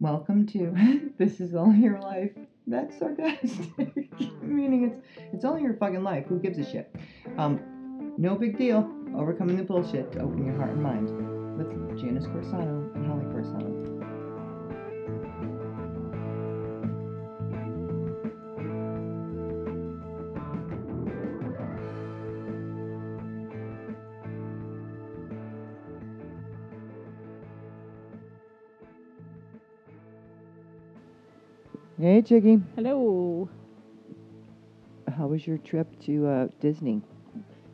Welcome to This Is All Your Life. That's sarcastic, meaning it's it's only your fucking life. Who gives a shit? Um, no big deal. Overcoming the bullshit to open your heart and mind with Janice Corsano and Holly Corsano. Jiggy. Hello. How was your trip to uh, Disney?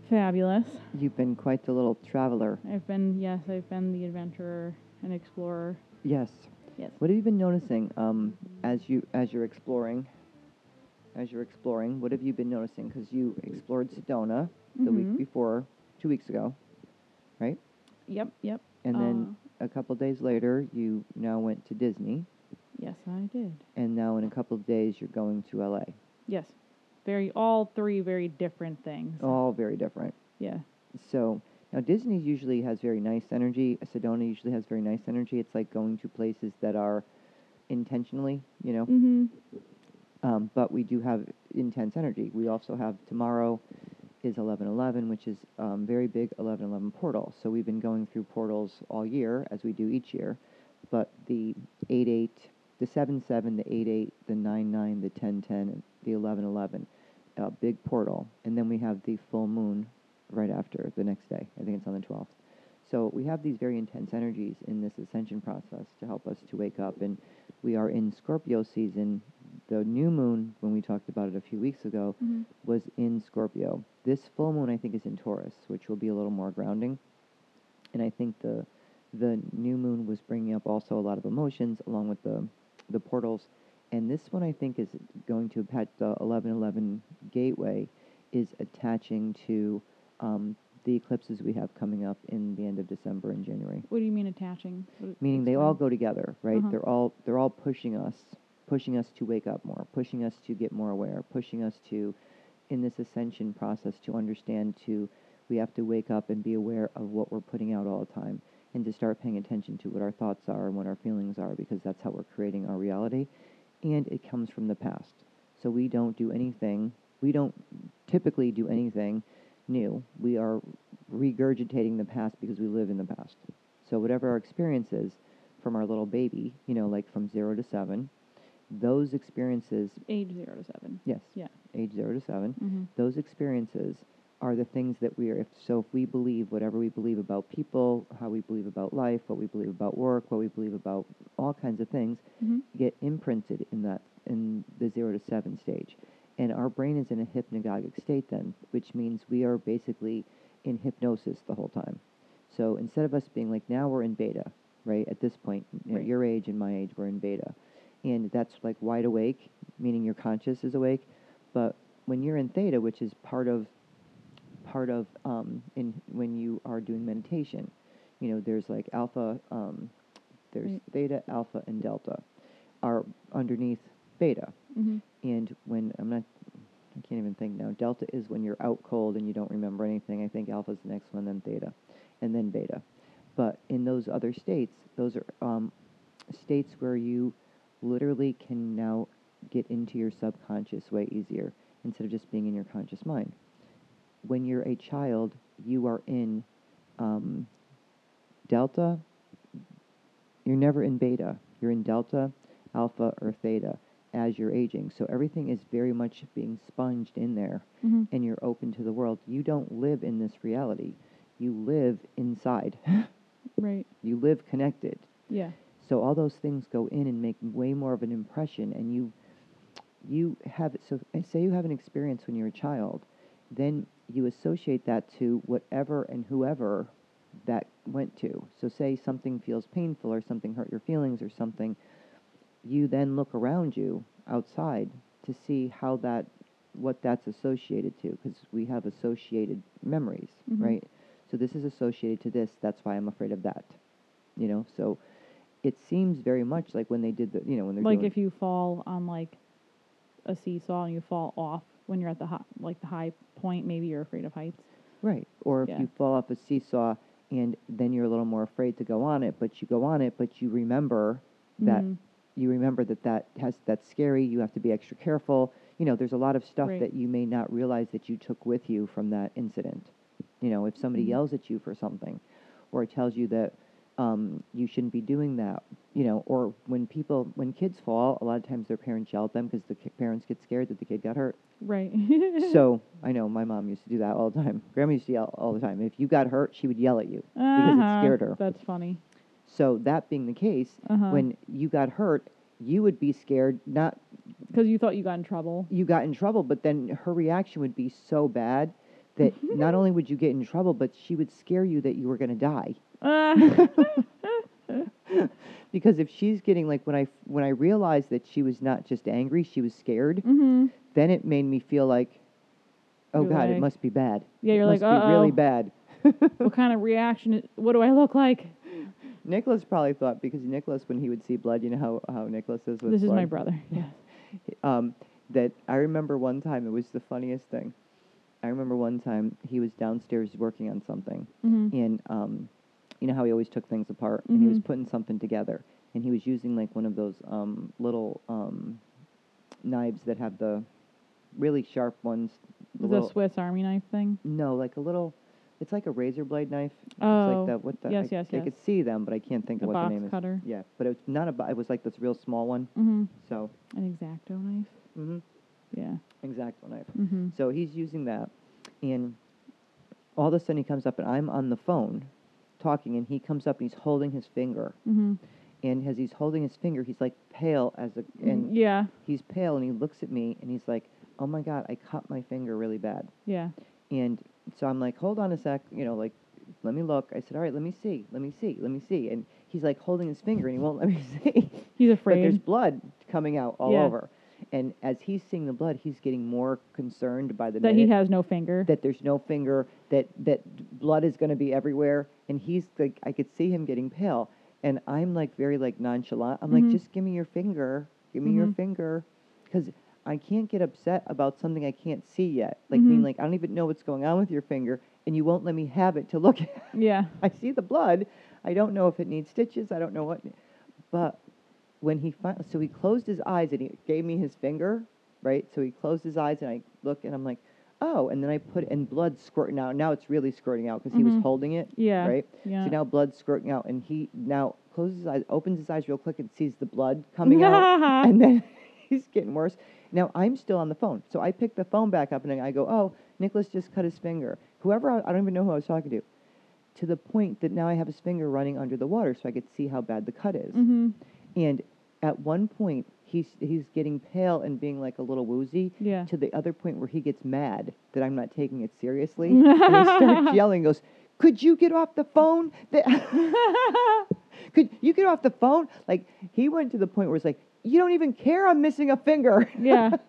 Fabulous. You've been quite the little traveler. I've been, yes, I've been the adventurer and explorer. Yes. Yes. What have you been noticing um, as you as you're exploring? As you're exploring, what have you been noticing? Because you explored Sedona the Mhm. week before, two weeks ago, right? Yep, yep. And then a couple days later, you now went to Disney, Yes, I did. and now in a couple of days, you're going to LA. Yes. Very, all three very different things. All very different. Yeah. So now Disney usually has very nice energy. Sedona usually has very nice energy. It's like going to places that are intentionally, you know. Mm-hmm. Um, but we do have intense energy. We also have tomorrow is 1111, which is um, very big 1111 portal. So we've been going through portals all year, as we do each year. But the 88, the 77, the 88, the 99, the 1010, and the 1111, uh, big portal. And then we have the full moon right after the next day. I think it's on the 12th. So we have these very intense energies in this ascension process to help us to wake up. And we are in Scorpio season. The new moon, when we talked about it a few weeks ago, Mm-hmm. was in Scorpio. This full moon, I think, is in Taurus, which will be a little more grounding. And I think the the new moon was bringing up also a lot of emotions, along with the the portals. And this one, I think, is going to attach the 1111 gateway is attaching to um, the eclipses we have coming up in the end of December and January What do you mean attaching? What- meaning they all go together, right? Uh-huh. They're all they're all pushing us, pushing us to wake up more, pushing us to get more aware, pushing us to, in this ascension process, to understand to we have to wake up and be aware of what we're putting out all the time, and to start paying attention to what our thoughts are and what our feelings are, because that's how we're creating our reality, and it comes from the past. So we don't do anything. We don't typically do anything new. We are regurgitating the past because we live in the past. So whatever our experience is from our little baby, you know, like from zero to seven, those experiences, Age zero to seven. yes, Yeah. age zero to 7 Mm-hmm. those experiences are the things that we are. If, so if we believe whatever we believe about people, how we believe about life, what we believe about work, what we believe about all kinds of things, Mm-hmm. get imprinted in that in the zero to seven stage. And our brain is in a hypnagogic state then, which means we are basically in hypnosis the whole time. So instead of us being like now we're in beta, right? At this point, at your age and my age, we're in beta. And that's like wide awake, meaning your conscious is awake. But when you're in theta, which is part of part of um, in when you are doing meditation, you know, there's like alpha, um, there's Right. theta, alpha, and delta are underneath beta. Mm-hmm. And when I'm not, I can't even think now. Delta is when you're out cold and you don't remember anything. I think alpha is the next one, then theta, and then beta. But in those other states, those are um, states where you literally can now get into your subconscious way easier instead of just being in your conscious mind. When you're a child, you are in um, delta. You're never in beta. You're in delta, alpha, or theta as you're aging. So everything is very much being sponged in there Mm-hmm. and you're open to the world. You don't live in this reality. You live inside. Right. you live connected. Yeah. So all those things go in and make way more of an impression and you you have so uh, say you have an experience when you're a child, then you associate that to whatever and whoever that went to. So say something feels painful or something hurt your feelings or something, you then look around you outside to see how that what that's associated to because we have associated memories, Mhm. right? So this is associated to this, that's why I'm afraid of that. You know, so it seems very much like when they did the, you know, when they're Like if you fall on like a seesaw and you fall off when you're at the high, like the high point, maybe you're afraid of heights. Right. Or if Yeah. you fall off a seesaw and then you're a little more afraid to go on it, but you go on it, but you remember that Mhm. you remember that that has that's scary. You have to be extra careful. You know, there's a lot of stuff Right. that you may not realize that you took with you from that incident. You know, if somebody Mhm. yells at you for something, or tells you that um, you shouldn't be doing that. You know, or when people when kids fall, a lot of times their parents yell at them because the ki- parents get scared that the kid got hurt. Right. so I know my mom used to do that all the time. Grandma used to yell all the time. If you got hurt, she would yell at you because Uh-huh, it scared her. That's funny. So that being the case, Uh-huh. when you got hurt, you would be scared. Not Because you thought you got in trouble. you got in trouble, but then her reaction would be so bad that not only would you get in trouble, but she would scare you that you were going to die. Because if she's getting like when I when I realized that she was not just angry, she was scared, hmm then it made me feel like, oh You're God, it must be bad. Yeah, you're must like, be really bad. what kind of reaction? What do I look like? Nicholas probably thought because Nicholas, when he would see blood, you know how how Nicholas is with This is my brother. Yeah. um, that I remember one time it was the funniest thing. I remember one time he was downstairs working on something, hmm and um, you know how he always took things apart, and he was Mhm. putting something together, and he was using like one of those um, little um, knives that have the really sharp ones. The little- Swiss Army knife thing. No, like a little. It's like a razor blade knife. it's Oh, like that. What the? yes, I, yes, I yes. could see them, but I can't think A of what the name is. cutter. Yeah, but it's not a. It was like this real small one. Mm-hmm. So. An exacto knife. Mm-hmm. Yeah. Exacto knife. Mm-hmm. So he's using that, and all of a sudden he comes up, and I'm on the phone talking, and he comes up and he's holding his finger, hmm and as he's holding his finger, he's like pale as a, and yeah. he's pale, and he looks at me, and he's like, "Oh my God, I cut my finger really bad," Yeah. and so I'm like, "Hold on a sec," you know, like, let me look. I said, "All right, let me see, let me see, let me see," and he's like holding his finger, and he won't let me see. He's afraid. but there's blood coming out all Yeah. over. And as he's seeing the blood, he's getting more concerned by the that he has no finger. that there's no finger, that that blood is going to be everywhere, and he's like, I could see him getting pale, and I'm like very like nonchalant. I'm Mhm. like, just give me your finger, give me your Mhm. finger, because I can't get upset about something I can't see yet. Like, mean, Mhm. like I don't even know what's going on with your finger, and you won't let me have it to look at. yeah. I see the blood. I don't know if it needs stitches. I don't know what. But when he fin- so he closed his eyes and he gave me his finger, right? So he closed his eyes and I look and I'm like, oh, and then I put and blood squirting out. Now it's really squirting out because he was Mhm. holding it, Yeah. right? Yeah. So now blood's squirting out and he now closes his eyes, opens his eyes real quick and sees the blood coming out, and then he's getting worse. Now I'm still on the phone, so I pick the phone back up and I go, oh, Nicholas just cut his finger. Whoever I, I don't even know who I was talking to to the point that now I have his finger running under the water so I could see how bad the cut is. hmm And at one point, he's he's getting pale and being like a little woozy. Yeah. To the other point where he gets mad that I'm not taking it seriously, and he starts yelling. Goes, "Could you get off the phone? Could you get off the phone?" Like he went to the point where it's like, "You don't even care. I'm missing a finger." yeah.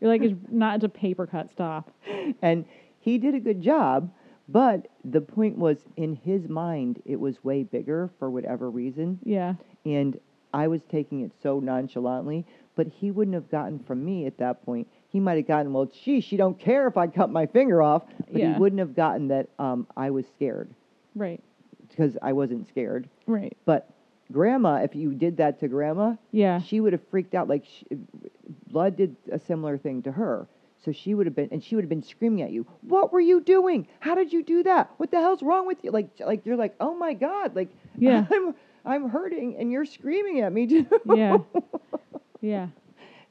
You're like, it's not, it's a paper cut. Stop. and he did a good job. But the point was, in his mind, it was way bigger for whatever reason. Yeah. and I was taking it so nonchalantly, but he wouldn't have gotten from me at that point. He might have gotten, well, gee, she don't care if I cut my finger off, but Yeah. he wouldn't have gotten that um, I was scared Right. because I wasn't scared. Right. But grandma, if you did that to grandma, Yeah. she would have freaked out. Like she, blood did a similar thing to her. So she would have been, and she would have been screaming at you. What were you doing? How did you do that? What the hell's wrong with you? Like, like you're like, oh my god, like, Yeah. I'm, I'm hurting, and you're screaming at me too. Yeah. Yeah.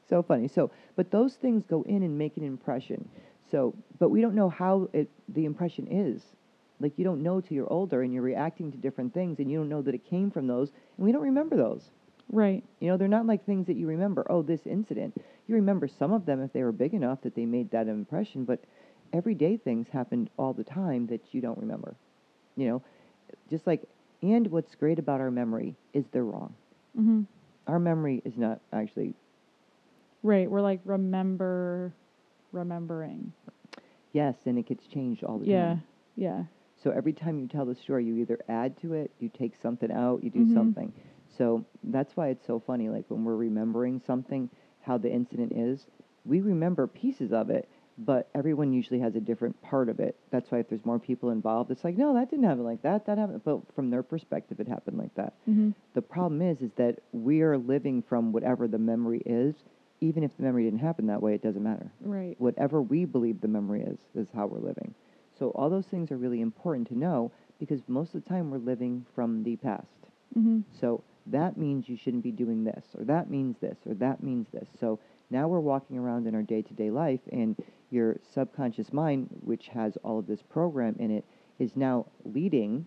so funny. So, but those things go in and make an impression. So, but we don't know how it the impression is. Like you don't know till you're older and you're reacting to different things, and you don't know that it came from those, and we don't remember those. Right. You know, they're not like things that you remember. Oh, this incident. You remember some of them if they were big enough that they made that impression, but everyday things happened all the time that you don't remember. You know, just like, and what's great about our memory is they're wrong. hmm Our memory is not actually, Right. We're like, remember, remembering. yes, and it gets changed all the Yeah. time. Yeah. Yeah. So every time you tell the story, you either add to it, you take something out, you do Mhm. something. So that's why it's so funny. Like when we're remembering something, how the incident is, we remember pieces of it, but everyone usually has a different part of it. That's why if there's more people involved, it's like, no, that didn't happen like that. That happened, but from their perspective, it happened like that. Mhm. The problem is, is that we are living from whatever the memory is. Even if the memory didn't happen that way, it doesn't matter. Right. Whatever we believe the memory is, is how we're living. So all those things are really important to know because most of the time we're living from the past. Mhm. So that means you shouldn't be doing this, or that means this, or that means this. So now we're walking around in our day to day life, and your subconscious mind, which has all of this program in it, is now leading.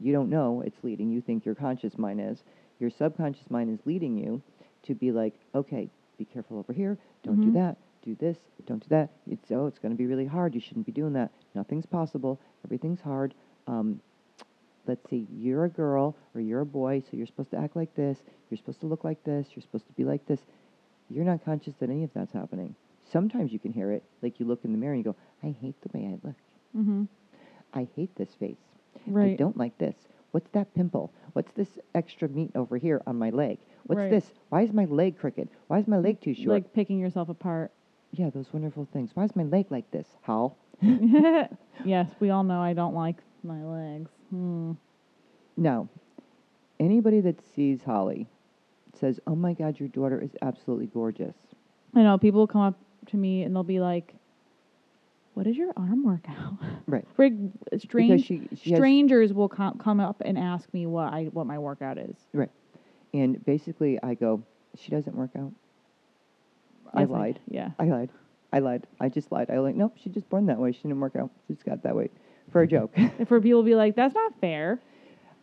You don't know it's leading, you think your conscious mind is. Your subconscious mind is leading you to be like, okay, be careful over here, don't do Mhm. that, do this, don't do that. It's oh, it's going to be really hard. You shouldn't be doing that. Nothing's possible. Everything's hard. Um, let's see, you're a girl or you're a boy, so you're supposed to act like this, you're supposed to look like this, you're supposed to be like this. You're not conscious that any of that's happening. Sometimes you can hear it, like you look in the mirror and you go, I hate the way I look. Mhm. I hate this face. I don't like this. What's that pimple? What's this extra meat over here on my leg? What's Right. this? Why is my leg crooked? Why is my leg too short? Like picking yourself apart. yeah, those wonderful things. Why is my leg like this? How? yes, we all know I don't like my legs. Hmm. Now, anybody that sees Holly says, "Oh my God, your daughter is absolutely gorgeous." I know people come up to me and they'll be like, "What is your arm workout?" Right. Because strange she, she strangers will com- come up and ask me what I what my workout is. Right. And basically I go, "She doesn't work out." I Yes, lied. yeah. I lied. I lied. I just lied. I was like, nope, she's just born that way. She didn't work out. She just got that way for a joke. And for people to be like, "That's not fair."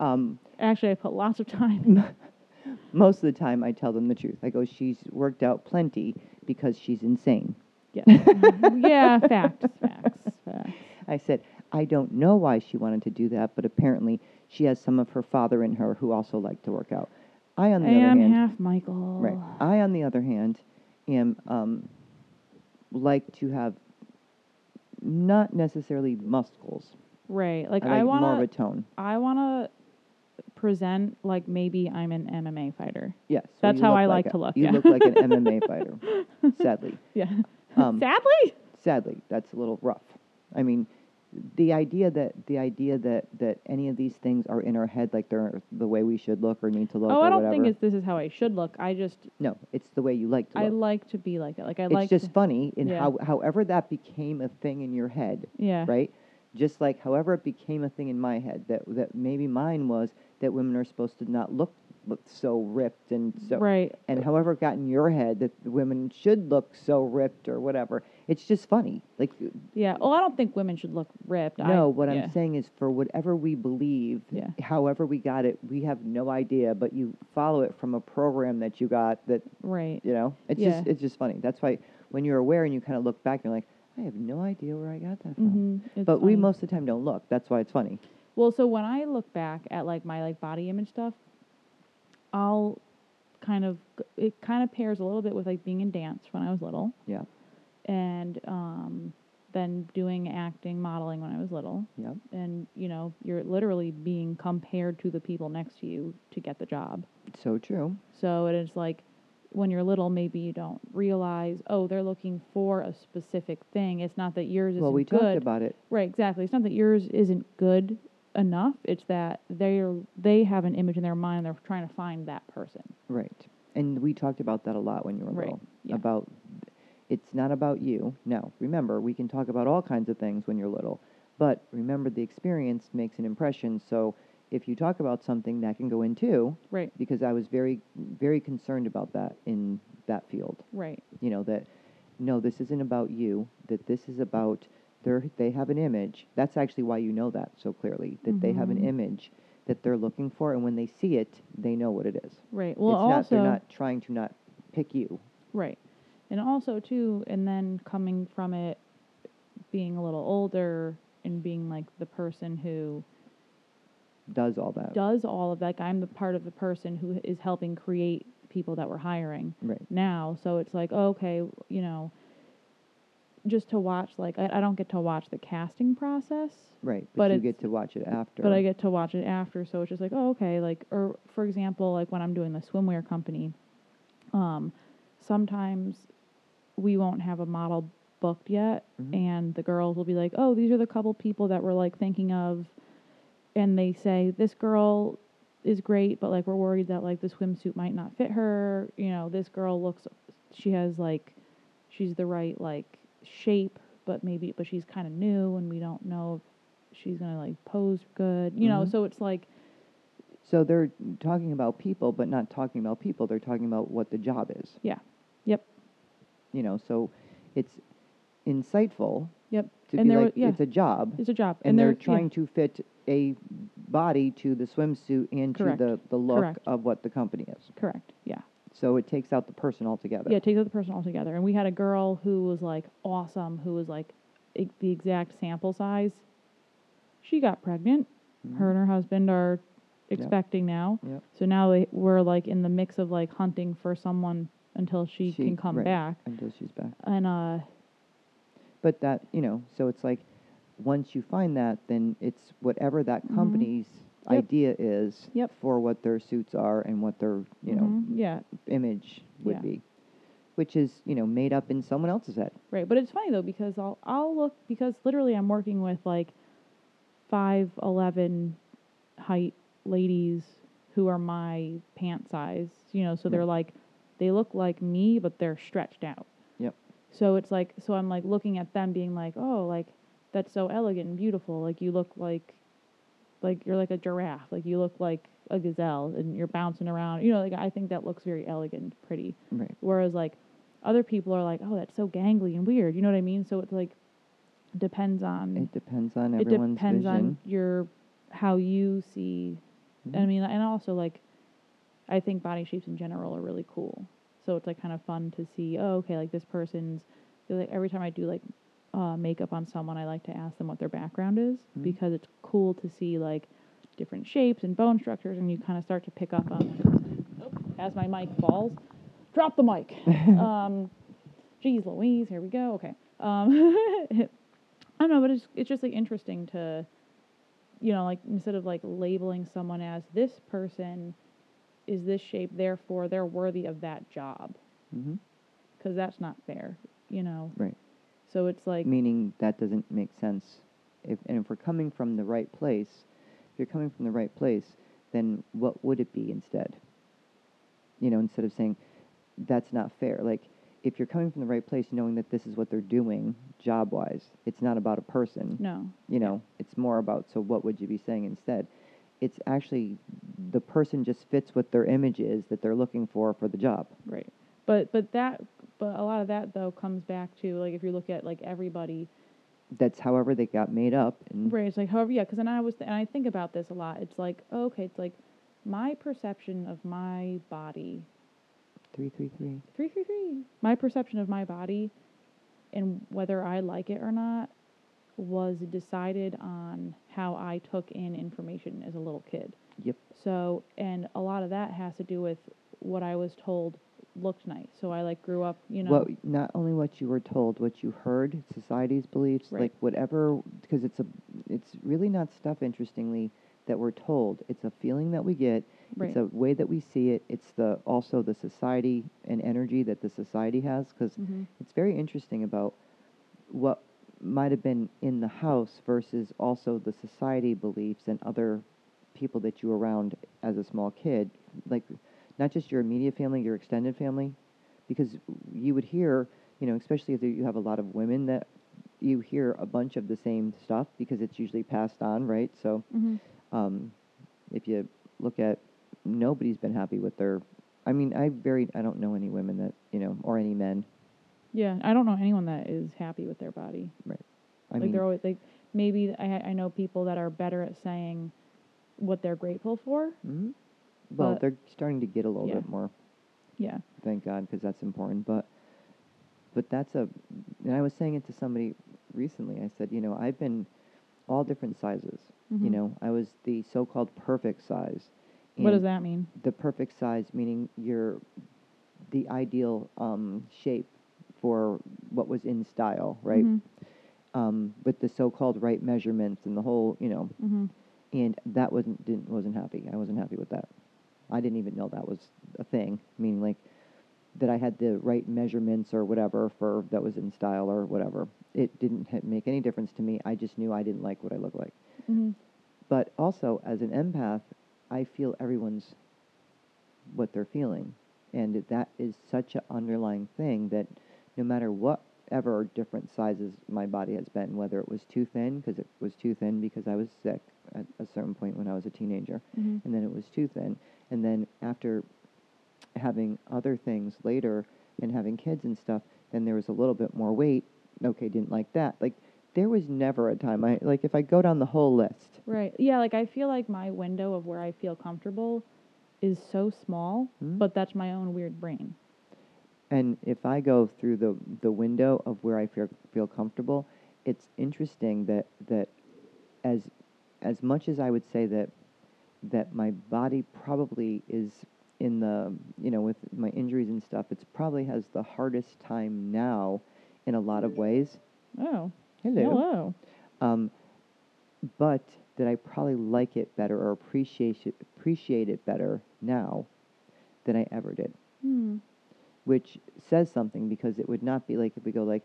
um, Actually, I put lots of time. most of the time, I tell them the truth. I go, she's worked out plenty because she's insane. yeah. yeah. Facts. Facts. Facts. I said, I don't know why she wanted to do that, but apparently she has some of her father in her who also like to work out. I, on the I other am hand, half Michael. right. I, on the other hand, am um, like to have not necessarily muscles. Right. Like I like I more of a tone. I wanna present like maybe I'm an MMA fighter. Yes. so That's you how look I like a- to look, You yeah. look like an MMA fighter. Sadly, Yeah. um, Sadly. sadly, that's a little rough. I mean, the idea that the idea that that any of these things are in our head, like they're the way we should look or need to look Oh, or I don't whatever. think it's this is how I should look. I just no, it's the way you like to I look. like to be like that. Like I like it's like just to, funny in Yeah. how however that became a thing in your head, yeah. right? Just like however it became a thing in my head that that maybe mine was that women are supposed to not look look so ripped and so Right. and however it got in your head that women should look so ripped or whatever. It's just funny. Like Yeah. Well, I don't think women should look ripped. I- no, what yeah. I'm saying is for whatever we believe, Yeah. however we got it, we have no idea, but you follow it from a program that you got that Right. you know. It's Yeah. just it's just funny. That's why when you're aware and you kind of look back, you're like, I have no idea where I got that from. Mm-hmm. But we most of the time don't look. That's why it's funny. Well, so when I look back at like my like body image stuff, I'll kind of it kind of pairs a little bit with like being in dance when I was little Yeah. and um then doing acting, modeling when I was little. Yeah. And you know, you're literally being compared to the people next to you to get the job. So true. So it is like when you're little, maybe you don't realize, oh, they're looking for a specific thing. It's not that yours Well, isn't we good. talked about it. Right, exactly. It's not that yours isn't good enough. It's that they're they have an image in their mind. They're trying to find that person. Right. And we talked about that a lot when you were Right, little. yeah. About it's not about you. No. remember, we can talk about all kinds of things when you're little, but remember the experience makes an impression. So if you talk about something that can go in too, Right, because I was very very concerned about that in that field. right, You know that no, this isn't about you. That this is about they they have an image. That's actually why you know that so clearly. That they have an Mhm. image that they're looking for, and when they see it, they know what it is. right. Well, it's not also they're not trying to not pick you. right, and also too, and then coming from it, being a little older and being like the person who Does all that. does all of that. Like I'm the part of the person who is helping create people that we're hiring. Right. now. So it's like, okay, you know, just to watch, like, I, I don't get to watch the casting process, Right. But, But you get to watch it after. but I get to watch it after. So it's just like, oh, okay. Like, or for example, like when I'm doing the swimwear company, um, sometimes we won't have a model booked yet, Mhm. and the girls will be like, "Oh, these are the couple people that we're like thinking of," and they say this girl is great, but like we're worried that like the swimsuit might not fit her. You know, this girl looks, she has like, she's the right like shape, but maybe but she's kind of new, and we don't know if she's gonna like pose good. You know, Mhm. so it's like So they're talking about people, but not talking about people. They're talking about what the job is. yeah, yep, You know, so it's insightful yep. to And be like yeah. it's a job, It's a job, and, they're yeah. trying to fit a body to the swimsuit and Correct. to the the look Correct. of what the company is. correct, yeah. So it takes out the person altogether. Yeah, it takes out the person altogether. And we had a girl who was like awesome, who was like the exact sample size. She got pregnant. Mhm. Her and her husband are expecting now. Yep. So now they, we're like in the mix of like hunting for someone until she, She- can come right. back. until she's back. And uh, But that, you know, so it's like once you find that, then it's whatever that Mhm. company's Yep. idea is Yep. for what their suits are and what their, you know, mhm, yeah, image would Yeah. be, which is, you know, made up in someone else's head. right. But it's funny though because I'll I'll look because literally I'm working with like five eleven height ladies who are my pant size. You know, so they're like they look like me, but they're stretched out. Yep. So it's like so I'm like looking at them being like, oh, like that's so elegant and beautiful. Like you look like like you're like a giraffe. Like you look like a gazelle and you're bouncing around. You know, like I think that looks very elegant, pretty. Right. Whereas like other people are like, oh, that's so gangly and weird. You know what I mean? So it's like depends on It depends on Mm. it depends vision. on your how you see. I Mhm. mean, and also like I think body shapes in general are really cool. So it's like kind of fun to see. Oh, okay, like this person's. Like every time I do like uh, makeup on someone, I like to ask them what their background is Mhm. because it's cool to see like different shapes and bone structures, and you kind of start to pick up on. Oh, as my mic falls, drop the mic. um, geez, Louise, here we go. Okay. Um, I don't know, but it's it's just like interesting to, you know, like instead of like labeling someone as this person is this shape, therefore they're worthy of that job, because that's not fair, you know. Right. So it's like Meaning that doesn't make sense. If and if we're coming from the right place, if you're coming from the right place, then what would it be instead? You know, instead of saying that's not fair. Like if you're coming from the right place, knowing that this is what they're doing job wise, it's not about a person. no, You know, it's more about so what would you be saying instead? It's actually the person just fits what their image is that they're looking for for the job. right. But but that but a lot of that though comes back to like if you look at like everybody That's however they got made up and Right. It's like, however, yeah. Because then I was, and I think about this a lot. It's like, oh, okay, it's like my perception of my body, three three three. three, three, three. My perception of my body, and whether I like it or not, was decided on how I took in information as a little kid. Yep. So, and a lot of that has to do with what I was told looked nice. So I like grew up, you know. Well, not only what you were told, what you heard, society's beliefs, Right. like whatever, because it's a, it's really not stuff. Interestingly, that we're told. It's a feeling that we get. Right. It's a way that we see it. It's the also the society and energy that the society has. Because Mhm. it's very interesting about what might have been in the house versus also the society beliefs and other people that you were around as a small kid, like not just your immediate family, your extended family, because you would hear, you know, especially if you have a lot of women that you hear a bunch of the same stuff because it's usually passed on, right? So, Mhm. um, if you look at, nobody's been happy with their. I mean, I very I don't know any women that you know or any men. Yeah, I don't know anyone that is happy with their body. I like mean, they're always like maybe I I know people that are better at saying what they're grateful for. mhm. Well, but- they're starting to get a little Yeah. bit more. Yeah. thank God, because that's important. But but that's a, and I was saying it to somebody recently. I said, you know, I've been all different sizes. You Mhm. know, I was the so-called perfect size. What does that mean? The perfect size meaning you're the ideal um, shape for what was in style, right? Mhm. Um, with the so-called right measurements and the whole, you know, Mhm. and that wasn't didn't wasn't happy. I wasn't happy with that. I didn't even know that was a thing. Meaning like that I had the right measurements or whatever for that was in style or whatever. It didn't make any difference to me. I just knew I didn't like what I looked like. hmm But also, as an empath, I feel everyone's what they're feeling, and that is such an underlying thing that no matter whatever different sizes my body has been, whether it was too thin because it was too thin because I was sick at a certain point when I was a teenager, hmm and then it was too thin, and then after having other things later and having kids and stuff, then there was a little bit more weight. Okay, didn't like that. Like there was never a time I like if I go down the whole list. Right. Yeah, like I feel like my window of where I feel comfortable is so small, Hmm? but that's my own weird brain. And if I go through the the window of where I feel feel comfortable, it's interesting that that as as much as I would say that that my body probably is in the you know with my injuries and stuff, it's probably has the hardest time now in a lot of ways. Oh. Hello. Hello. Um, but that I probably like it better or appreciate it, appreciate it better now than I ever did Hmm. which says something because it would not be like if we go like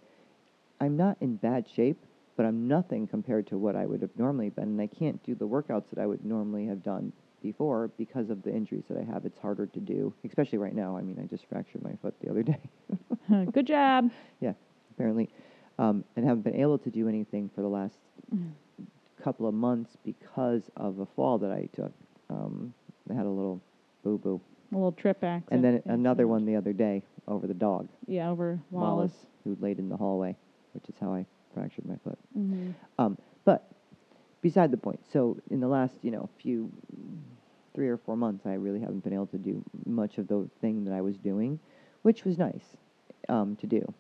i'm not in bad shape but i'm nothing compared to what i would have normally been and i can't do the workouts that i would normally have done before because of the injuries that i have. It's harder to do especially right now. I mean i just fractured my foot the other day. Good job. yeah apparently. Um, and haven't been able to do anything for the last couple of months because of a fall that i took. Um, i had a little boo-boo. A little trip accident. and then another one the other day over the dog. Yeah, over Wallace. who laid in the hallway, which is how I fractured my foot. hmm Um, but beside the point, so in the last, you know, few, three or four months, I really haven't been able to do much of the thing that I was doing, which was nice um, to do.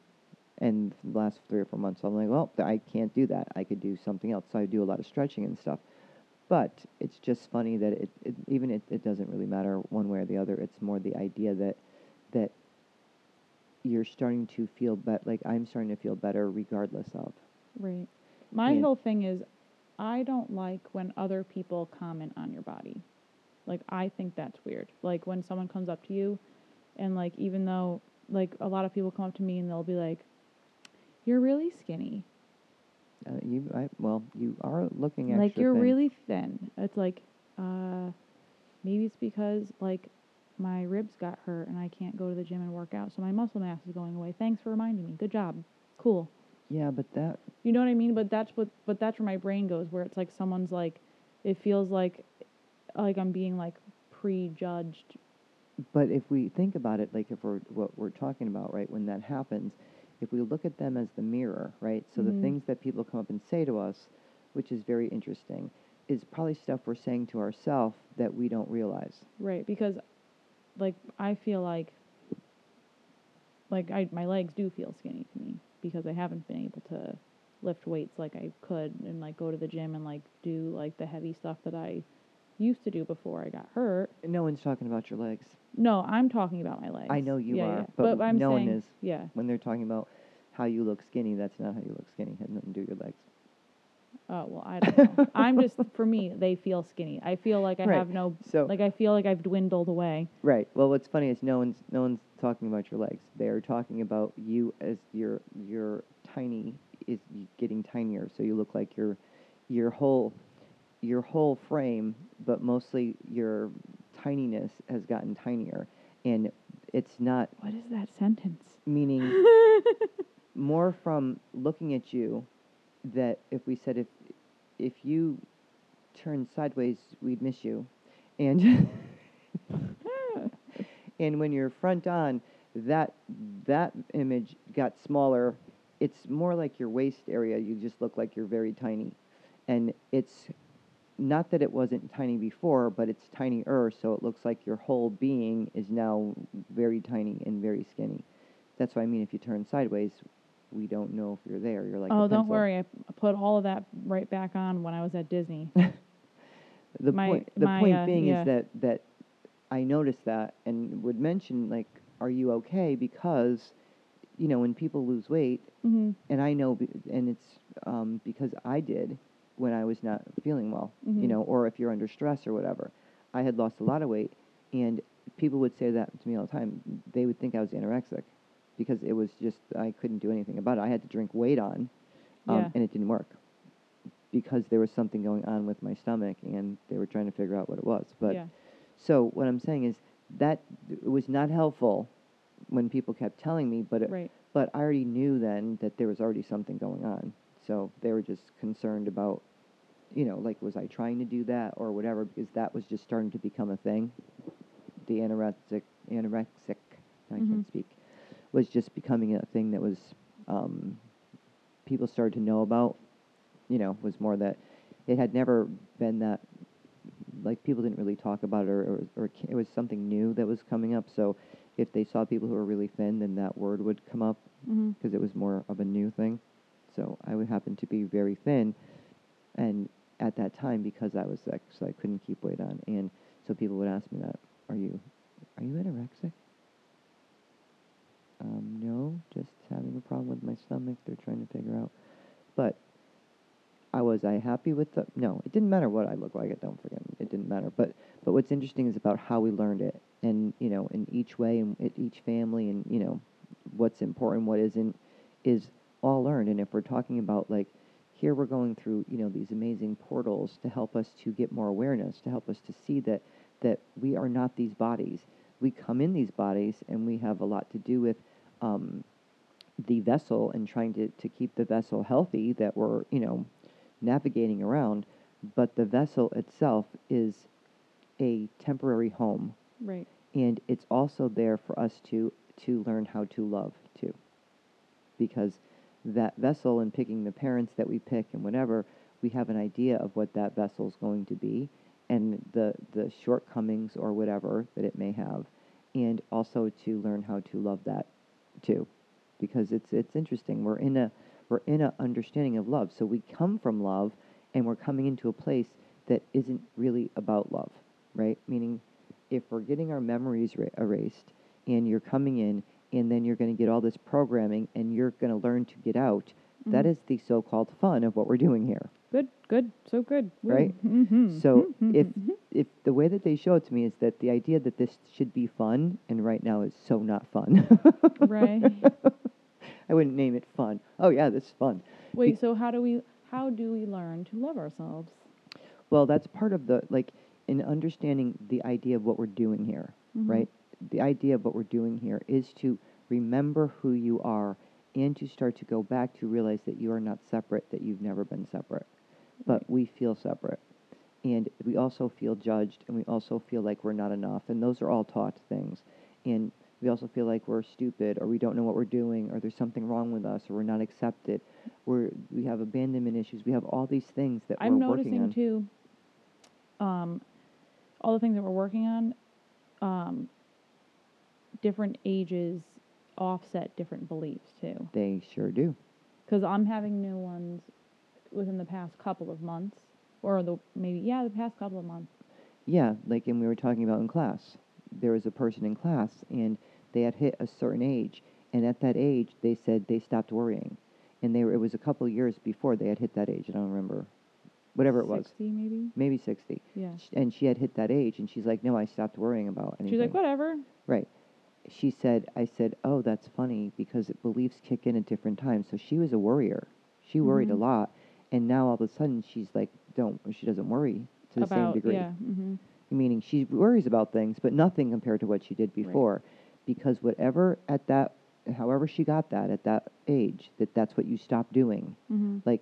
And the last three or four months, I'm like, well, I can't do that. I could do something else. So I do a lot of stretching and stuff. But it's just funny that it, it even it, it doesn't really matter one way or the other. It's more the idea that that you're starting to feel better. Like I'm starting to feel better regardless of. Right. My And- whole thing is, I don't like when other people comment on your body. Like, I think that's weird. Like, when someone comes up to you, and, like, even though, like, a lot of people come up to me and they'll be like, you're really skinny. Uh, you, I, well, you are looking like, you're thin. really thin. It's like, uh, maybe it's because, like, my ribs got hurt and I can't go to the gym and work out, so my muscle mass is going away. Thanks for reminding me. Good job. Cool. Yeah, but that You know what I mean? But that's what but that's where my brain goes where it's like someone's like it feels like like I'm being like prejudged. But if we think about it, like if we're what we're talking about, right, when that happens, if we look at them as the mirror, right, so Mhm. the things that people come up and say to us, which is very interesting, is probably stuff we're saying to ourselves that we don't realize. Right. Because like I feel like like I my legs do feel skinny to me because I haven't been able to lift weights like I could and like go to the gym and like do like the heavy stuff that I used to do before I got hurt. No one's talking about your legs No, I'm talking about my legs. I know you Yeah, are, yeah. but I'm no one is. Yeah. when they're talking about how you look skinny. That's not how you look skinny. It had nothing to do with your legs. Oh well, I don't know. I'm just for me, they feel skinny. I feel like I Right. have no So like I feel like I've dwindled away. Right. Well, what's funny is no one's no one's talking about your legs. They are talking about you as your your tiny is getting tinier. So you look like your your whole your whole frame, but mostly your tininess has gotten tinier, and it's not What is that sentence? meaning more from looking at you that if we said if if you turned sideways we'd miss you. And and when you're front on that that image got smaller. It's more like your waist area. You just look like you're very tiny. And it's not that it wasn't tiny before but it's tinier so it looks like your whole being is now very tiny and very skinny. That's what i mean if you turn sideways we don't know if you're there you're like oh, don't worry. I put all of that right back on when I was at Disney. the My- point the my, point uh, being yeah. is that that I noticed that and would mention like are you okay because you know when people lose weight hmm and I know and it's um, because I did when I was not feeling well you Mhm. know or if you're under stress or whatever I had lost a lot of weight and people would say that to me all the time. They would think I was anorexic because it was just I couldn't do anything about it. I had to drink weight on, um, Yeah. and it didn't work because there was something going on with my stomach, and they were trying to figure out what it was. But yeah. so what I'm saying is that it was not helpful when people kept telling me, but it, Right. but I already knew then that there was already something going on. So they were just concerned about, you know, like was I trying to do that or whatever because that was just starting to become a thing. The anorexic, anorexic, I Mhm. can't speak, was just becoming a thing that was um, people started to know about. You know, was more that it had never been that like people didn't really talk about it or, or, or it was something new that was coming up. So if they saw people who were really thin, then that word would come up Mm-hmm. because it was more of a new thing. So I would happen to be very thin, and at that time because I was sick, so I couldn't keep weight on, and so people would ask me that, "Are you, are you anorexic?" Um, no, just having a problem with my stomach. They're trying to figure out, but I was I happy with the no. It didn't matter what I looked like. It don't forget it didn't matter. But but what's interesting is about how we learned it, and you know, in each way, and each family, and you know, what's important, what isn't, is all learned. And if we're talking about like here, we're going through you know these amazing portals to help us to get more awareness, to help us to see that that we are not these bodies. We come in these bodies, and we have a lot to do with. Um, the vessel and trying to, to keep the vessel healthy that we're you know navigating around but the vessel itself is a temporary home. Right. and it's also there for us to to learn how to love too. Because that vessel and picking the parents that we pick and whatever we have an idea of what that vessel is going to be and the the shortcomings or whatever that it may have and also to learn how to love that too because it's it's interesting. We're in a we're in a understanding of love. So we come from love and we're coming into a place that isn't really about love right? Meaning if we're getting our memories ra- erased and you're coming in and then you're going to get all this programming and you're going to learn to get out that Mhm. is the so-called fun of what we're doing here Good. Good. So good. Woo. Right? Mm-hmm. so if if the way that they show it to me is that the idea that this should be fun and right now is so not fun Right. i wouldn't name it fun oh yeah this is fun Wait. So how do we how do we learn to love ourselves? Well, that's part of the like in understanding the idea of what we're doing here, Mhm. right? The idea of what we're doing here is to remember who you are and to start to go back to realize that you are not separate, that you've never been separate. But we feel separate. And we also feel judged and we also feel like we're not enough. And those are all taught things. And we also feel like we're stupid or we don't know what we're doing or there's something wrong with us or we're not accepted. We're, we have abandonment issues. We have all these things that I'm we're working noticing too. Um, all the things that we're working on, um, different ages offset different beliefs too. They sure do. Because I'm having new ones within the past couple of months, or the maybe yeah, the past couple of months. Yeah, like and we were talking about in class. There was a person in class and they had hit a certain age and at that age they said they stopped worrying. And they were it was a couple of years before they had hit that age. I don't remember. Whatever it was. Sixty maybe. Maybe 60. Yeah. Sh- And she had hit that age and she's like, "No, I stopped worrying about anything." She's like, whatever. Right. She said, I said, oh, that's funny because it, beliefs kick in at different times. So she was a worrier. She worried a Mhm. lot. And now all of a sudden she's like, don't, she doesn't worry to the same degree. yeah. hmm Meaning she worries about things, but nothing compared to what she did before. Because whatever at that, however she got that at that age, that that's what you stop doing. hmm Like,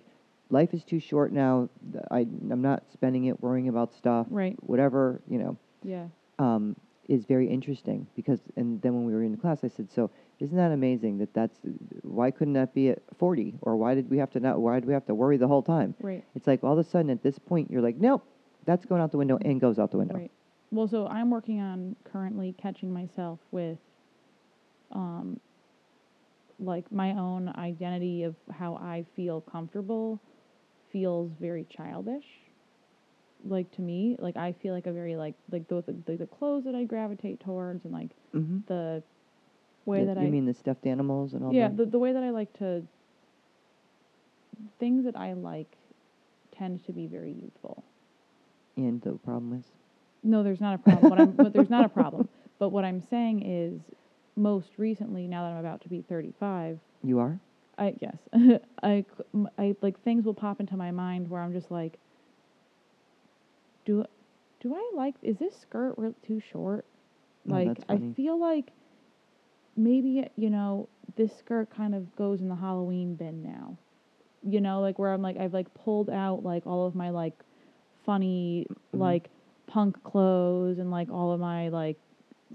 life is too short now. th- I, I'm not spending it worrying about stuff. Right. Whatever, you know Yeah. um, is very interesting because and then when we were in the class I said so isn't that amazing that that's why couldn't that be at 40 or why did we have to not why do we have to worry the whole time Right. it's like all of a sudden at this point you're like nope that's going out the window and goes out the window Right. Well, so I'm working on currently catching myself with, um, like my own identity of how I feel comfortable feels very childish. Like to me, like I feel like a very like like the the, the clothes that I gravitate towards and like mm-hmm. the way that you I mean the stuffed animals and all yeah that the the way that I like to things that I like tend to be very youthful. and the problem is No, there's not a problem. What I'm, but there's not a problem. But what I'm saying is, most recently, now that I'm about to be 35, You are? I yes, I, I like things will pop into my mind where I'm just like, do do I like is this skirt re- too short? Like I feel like maybe you know this skirt kind of goes in the Halloween bin now. You know, like where I'm like I've like pulled out like all of my like funny Mhm. like punk clothes and like all of my like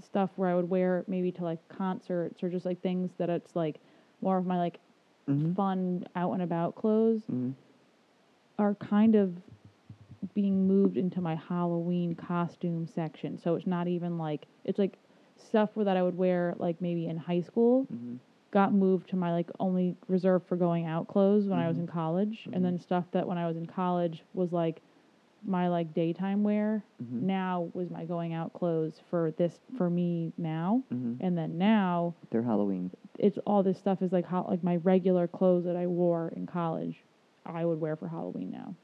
stuff where I would wear maybe to like concerts or just like things that it's like more of my like Mm-hmm. fun out and about clothes hmm are kind of being moved into my Halloween costume section. So it's not even like it's like stuff that I would wear like maybe in high school hmm got moved to my like only reserved for going out clothes when I was in college Mhm. and then stuff that when I was in college was like my like daytime wear hmm now was my going out clothes for this for me now and then now They're Halloween. it's all this stuff is like how like my regular clothes that I wore in college, I would wear for Halloween now.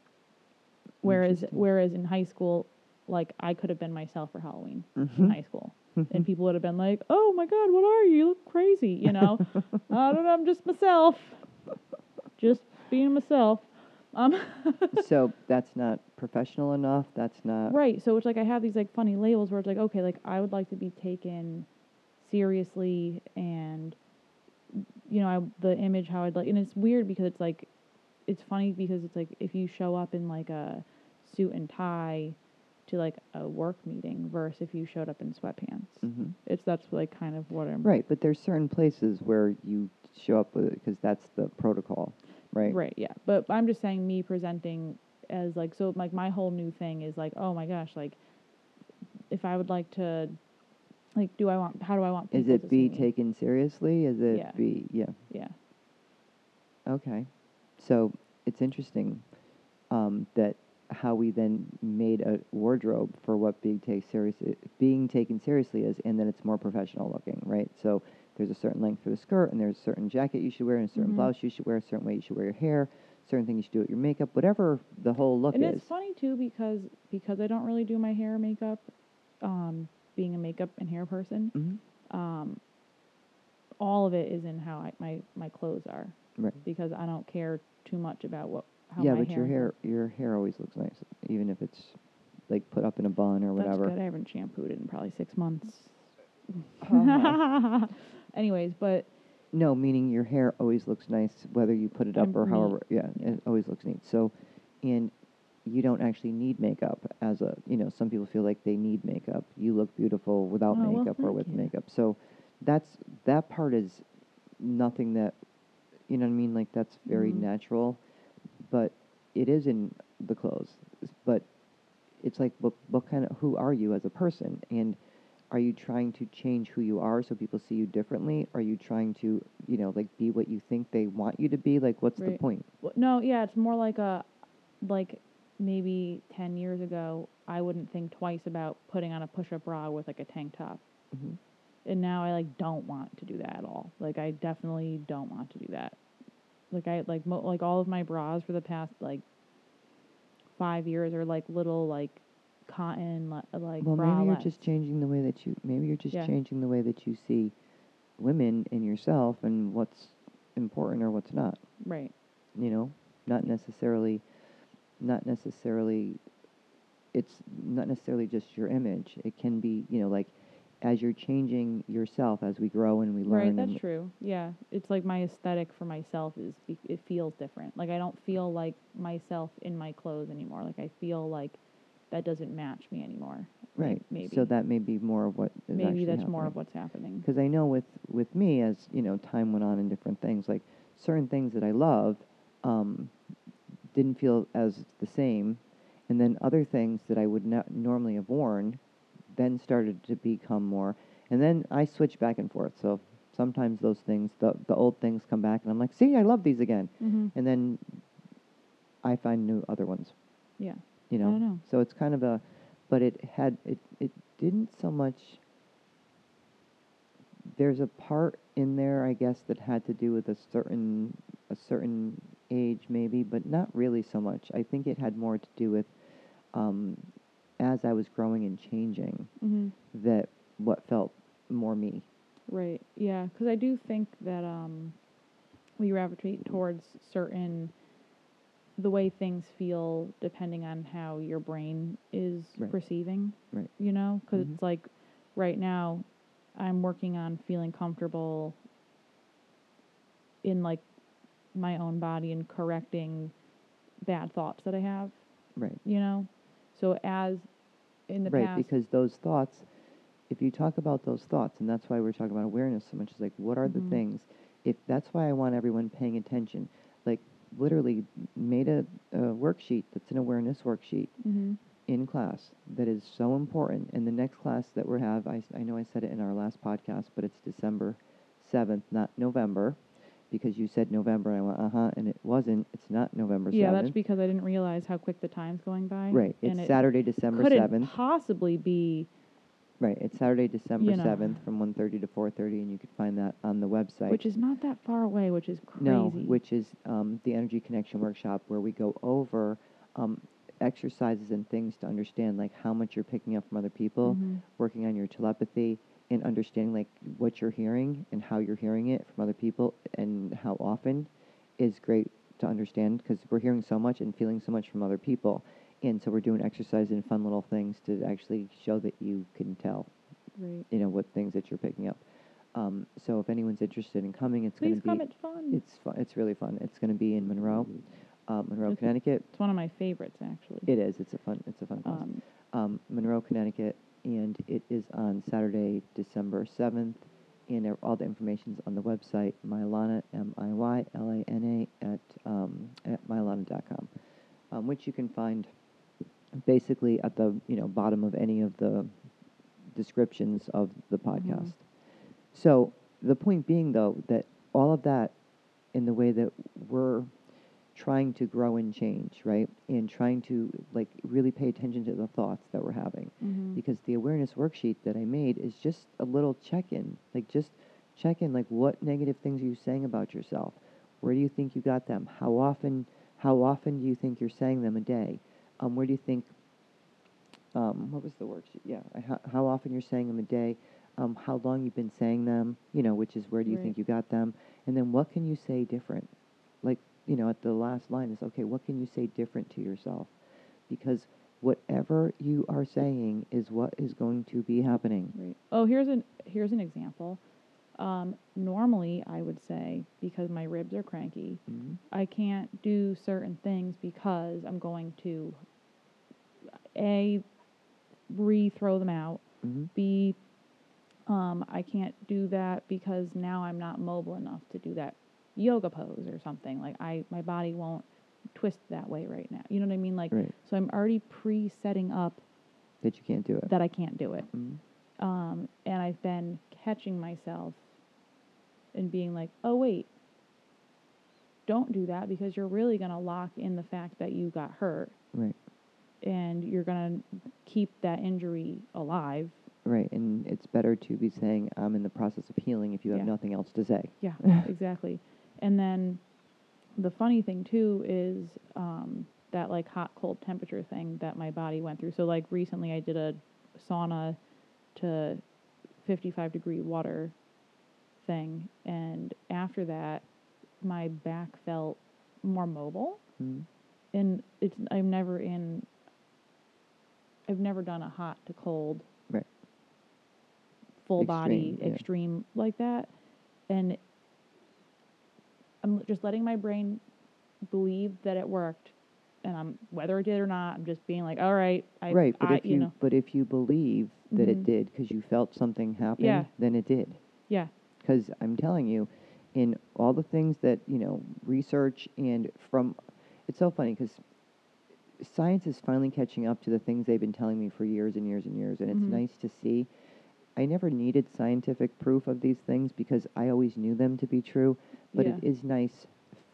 Whereas whereas in high school, like I could have been myself for Halloween in Mhm. high school, and people would have been like, "Oh my God, what are you? You look crazy," you know. I don't know. I'm just myself, just being myself. Um, so that's not professional enough. That's not. right. So it's like I have these like funny labels where it's like, okay, like I would like to be taken seriously and you know, I, the image how I'd like, and it's weird because it's like, it's funny because it's like if you show up in like a suit and tie to like a work meeting versus if you showed up in sweatpants. hmm It's that's like kind of what I'm Right, but there's certain places where you show up with it because that's the protocol, right? Right, yeah. But I'm just saying me presenting as like so like my whole new thing is like, oh my gosh, like if I would like to like do I want how do I want Is it to be taken seriously? Is it Yeah. be yeah? Yeah. Okay, so it's interesting um, that how we then made a wardrobe for what being take serious being taken seriously is, and then it's more professional looking, right? So there's a certain length for the skirt, and there's a certain jacket you should wear, and a certain Mhm. blouse you should wear, a certain way you should wear your hair, certain things you should do with your makeup, whatever the whole look and is. it's funny too because because I don't really do my hair makeup, um, being a makeup and hair person, hmm um, all of it is in how I, my my clothes are Right. because I don't care too much about what how Yeah, my but hair your hair your hair always looks nice, even if it's like put up in a bun or That's whatever. good. I haven't shampooed it in probably six months. Uh-huh. Anyways, but No, meaning your hair always looks nice whether you put it up or neat, however. Yeah, yeah. it always looks neat. So, and you don't actually need makeup as a. You know, some people feel like they need makeup. You look beautiful without Oh, well, makeup or thank with you. makeup. So, that's that part is nothing that. You know what I mean? Like that's very Mhm. natural, but it is in the clothes. But it's like, what, what kind of who are you as a person? And are you trying to change who you are so people see you differently? Are you trying to you know like be what you think they want you to be? Like what's the point? W- no, yeah, it's more like a like maybe ten years ago, I wouldn't think twice about putting on a push-up bra with like a tank top, hmm and now I like don't want to do that at all. Like I definitely don't want to do that. Like I like mo- like all of my bras for the past like five years are like little like cotton li- like well maybe you're just changing the way that you maybe you're just Yeah. changing the way that you see women and yourself and what's important or what's not right. you know not necessarily not necessarily it's not necessarily just your image it can be you know like as you're changing yourself as we grow and we learn Right, that's true. Yeah, it's like my aesthetic for myself is it feels different. Like I don't feel like myself in my clothes anymore. Like I feel like that doesn't match me anymore. Right Maybe. so that may be more of what is maybe that's more of what's happening. because I know with with me as you know time went on and different things like certain things that I loved um, didn't feel as the same, and then other things that I would not normally have worn then started to become more, and then I switch back and forth. So sometimes those things, the the old things come back, and I'm like, see, I love these again, Mm-hmm. and then I find new other ones Yeah. you know. know. So it's kind of a, but it had it it didn't so much. There's a part in there, I guess, that had to do with a certain a certain age, maybe, but not really so much. I think it had more to do with, um, as I was growing and changing, Mm-hmm. that what felt more me. Right. Yeah, because I do think that um, we gravitate towards certain the way things feel depending on how your brain is Right. perceiving. Right. You know, because Mhm. it's like right now, I'm working on feeling comfortable in like my own body and correcting bad thoughts that I have. Right. You know, so as in the right, past, because those thoughts, if you talk about those thoughts, and that's why we're talking about awareness so much, is like, what are Mhm. the things? If that's why I want everyone paying attention, like, literally made a, a worksheet that's an awareness worksheet hmm in class that is so important. And the next class that we have, I, I know I said it in our last podcast, but it's December 7th, not November, because you said November, and I went, uh huh, and it wasn't. It's not November 7th. Yeah, that's because I didn't realize how quick the time's going by. Right, and it's it Saturday, December couldn't 7th. possibly be. Right, it's Saturday, December You know. 7th from 1:30 to 4:30, and you can find that on the website. Which is not that far away, which is crazy. No, which is um, the Energy Connection Workshop, where we go over um, exercises and things to understand, like how much you're picking up from other people, Mhm. working on your telepathy, and understanding like what you're hearing and how you're hearing it from other people, and how often is great to understand because we're hearing so much and feeling so much from other people, and so we're doing exercise and fun little things to actually show that you can tell Right. you know what things that you're picking up. Um, so if anyone's interested in coming, it's going to be. It's fun. it's fun. It's really fun. It's going to be in Monroe, uh, Monroe, Okay. Connecticut. It's one of my favorites, actually. It is. It's a fun. It's a fun. Um, Um, Monroe, Connecticut, and it is on Saturday, December seventh. And all the information's on the website Miylana M I Y L A N A at um, at miylana.com, um, which you can find basically at the you know bottom of any of the descriptions of the podcast. So the point being, though, that all of that in the way that we're trying to grow and change, right, and trying to like really pay attention to the thoughts that we're having, mhm. because the awareness worksheet that I made is just a little check-in, like just check in, like what negative things are you saying about yourself? Where do you think you got them? How often? How often do you think you're saying them a day? Um, where do you think? Um, what was the worksheet? Yeah, how, how often you're saying them a day? Um, how long you've been saying them? You know, which is where do you Right. think you got them? And then what can you say different? Like you know, at the last line is okay. What can you say different to yourself? Because whatever you are saying is what is going to be happening. Right. Oh, here's an here's an example. Um, normally, I would say because my ribs are cranky, Mhm. I can't do certain things because I'm going to a re-throw them out. Mhm. B, um, I can't do that because now I'm not mobile enough to do that yoga pose or something. Like I, my body won't twist that way right now. You know what I mean? Like, Right. so I'm already pre-setting up That you can't do it. that I can't do it. Mhm. Um, and I've been catching myself and being like, oh wait, don't do that because you're really gonna lock in the fact that you got hurt Right. and you're gonna keep that injury alive. Right. And it's better to be saying I'm in the process of healing if you have Yeah. nothing else to say. Yeah, exactly. And then the funny thing too is um, that like hot cold temperature thing that my body went through. So like recently I did a sauna to 55 degree water thing, and after that my back felt more mobile. Mhm. And it's I'm never in. I've never done a hot to cold Right. full body Extreme, yeah. extreme like that and i'm just letting my brain believe that it worked and i'm whether it did or not i'm just being like all right i right. But I, if you, know but if you believe that it Mhm. did because you felt something happen, Yeah. then it did. yeah Because I'm telling you, in all the things that you know, research and from, it's so funny because science is finally catching up to the things they've been telling me for years and years and years, and it's Mhm. nice to see. I never needed scientific proof of these things because I always knew them to be true, but it Yeah. is nice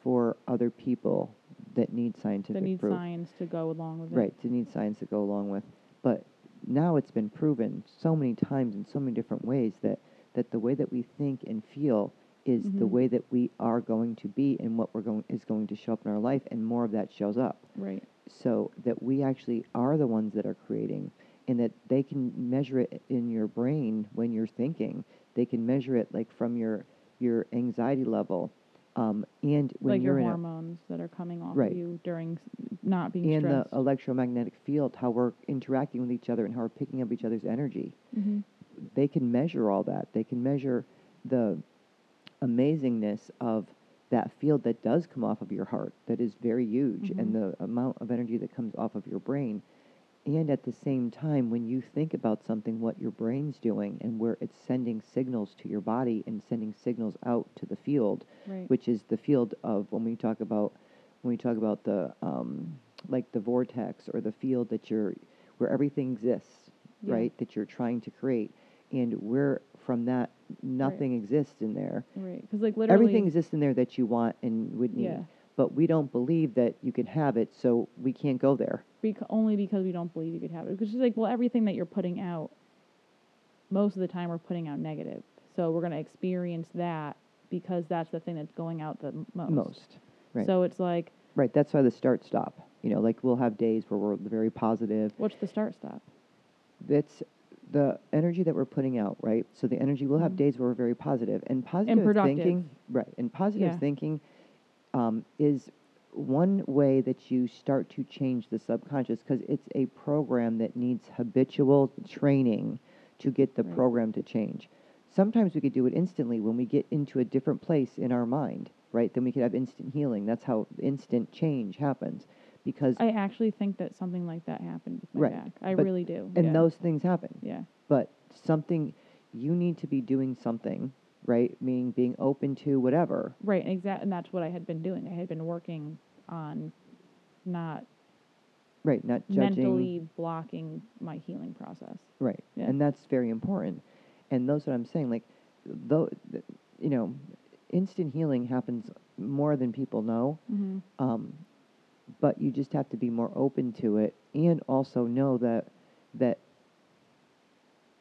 for other people that need scientific proof. that need proof. science to go along with it Right, to need science to go along with. But now it's been proven so many times in so many different ways that, that the way that we think and feel is the Mhm. way that we are going to be and what we're going is going to show up in our life and more of that shows up. right So that we actually are the ones that are creating and that they can measure it in your brain when you're thinking. They can measure it like from your your anxiety level, um, and when like you're your in a, hormones that are coming off Right. of you during not being and the electromagnetic field, how we're interacting with each other and how we're picking up each other's energy. hmm They can measure all that. They can measure the amazingness of that field that does come off of your heart that is very huge and the amount of energy that comes off of your brain and at the same time when you think about something what your brain's doing and where it's sending signals to your body and sending signals out to the field Right. which is the field of when we talk about when we talk about the um, like the vortex or the field that you're where everything exists Yeah. right that you're trying to create and where from that nothing exists in there Right. Because like literally. everything exists in there that you want and would need Yeah. But we don't believe that you can have it so we can't go there Bec- only because we don't believe you could have it. Because it's like, well, everything that you're putting out, most of the time we're putting out negative. So we're going to experience that because that's the thing that's going out the m- most. most right So it's like, right that's why the start stop you know like we'll have days where we're very positive what's the start stop? that's the energy that we're putting out, right? So the energy we'll have Mhm. days where we're very positive and positive productive. thinking, right? And positive Yeah. thinking um, is one way that you start to change the subconscious because it's a program that needs habitual training to get the Right. program to change. Sometimes we could do it instantly when we get into a different place in our mind, right? Then we could have instant healing. That's how instant change happens because I actually think that something like that happened with my Right. back. I But- really do. and yeah. those things happen. Yeah. but something you need to be doing something right meaning being open to whatever Right. Exactly. And that's what I had been doing. I had been working on not right not judging mentally blocking my healing process. right Yeah. and that's very important and those what i'm saying like though you know instant healing happens more than people know Mm-hmm. um, but you just have to be more open to it and also know that that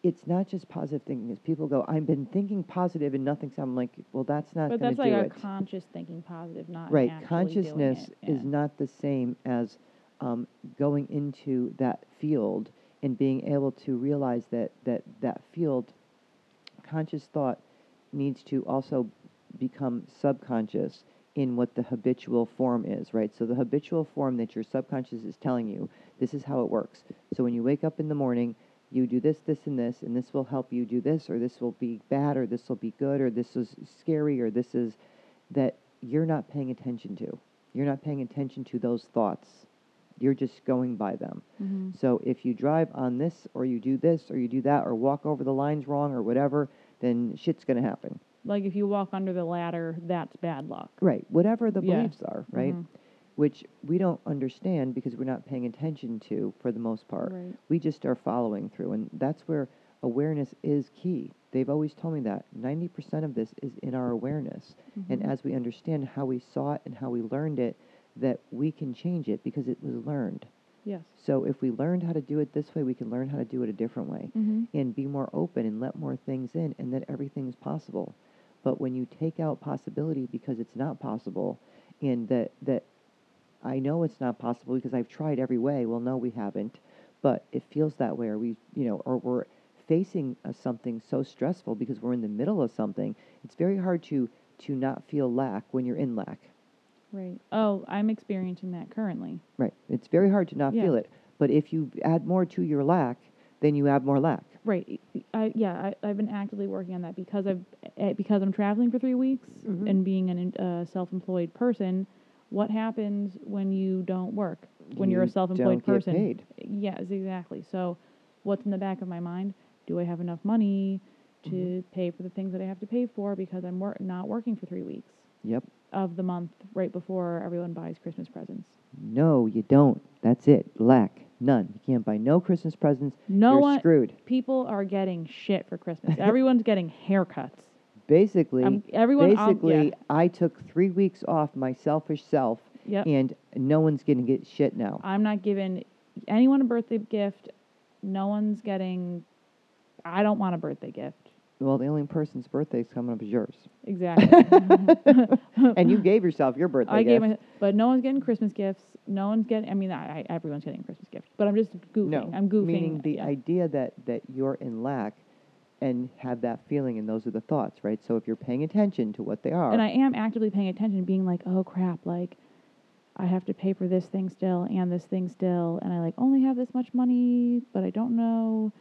it's not just positive thinking as people go i've been thinking positive and nothing's i'm like well that's not But that's like a conscious thinking positive, not right consciousness it. is Yeah. not the same as um, going into that field and being able to realize that that that field conscious thought needs to also become subconscious in what the habitual form is right so the habitual form that your subconscious is telling you this is how it works so when you wake up in the morning you do this this and this and this will help you do this or this will be bad or this will be good or this is scary or this is that you're not paying attention to. You're not paying attention to those thoughts. You're just going by them. Mhm. So if you drive on this or you do this or you do that or walk over the lines wrong or whatever, then shit's going to happen. Like if you walk under the ladder, that's bad luck. Right. Whatever the Yeah. beliefs are, right? Mhm. Which we don't understand because we're not paying attention to for the most part. Right. We just are following through. And that's where awareness is key. They've always told me that 90% of this is in our awareness. And Mhm. as we understand how we saw it and how we learned it, that we can change it because it was learned. Yes. So if we learned how to do it this way, we can learn how to do it a different way Mm-hmm. and be more open and let more things in and that everything's possible. But when you take out possibility because it's not possible and that that I know it's not possible because I've tried every way. Well, no, we haven't. But it feels that way or we, you know, or we're facing uh, something so stressful because we're in the middle of something. It's very hard to to not feel lack when you're in lack. Right. Oh, I'm experiencing that currently. Right. It's very hard to not Yeah. feel it. But if you add more to your lack, then you have more lack. Right. I yeah. I, I've been actively working on that because I've eh, because I'm traveling for three weeks Mhm. and being a uh, self-employed person. What happens when you don't work? When you're a self-employed don't get person? paid. Yes, exactly. So, what's in the back of my mind? Do I have enough money to Mm-hmm. pay for the things that I have to pay for because I'm wor- not working for three weeks Yep. of the month right before everyone buys Christmas presents? No, you don't. That's it. Lack. None. You can't buy no Christmas presents. No You're one. screwed. People are getting shit for Christmas. Everyone's getting haircuts. Basically, Um, everyone. um, basically, yeah. I took three weeks off my selfish self, Yep. and no one's gonna get shit now. I'm not giving anyone a birthday gift. No one's getting. I don't want a birthday gift. Well, the only person's birthday's coming up is yours, Exactly. and you gave yourself your birthday I gave gift. my, but no one's getting Christmas gifts. No one's getting. I mean, I, I, everyone's getting Christmas gifts, but I'm just goofing. no, I'm goofing. meaning the yeah. idea that that you're in lack, and have that feeling, and those are the thoughts, right? So if you're paying attention to what they are, And I am actively paying attention, being like, oh crap, like I have to pay for this thing still and this thing still, and I like only have this much money, but I don't know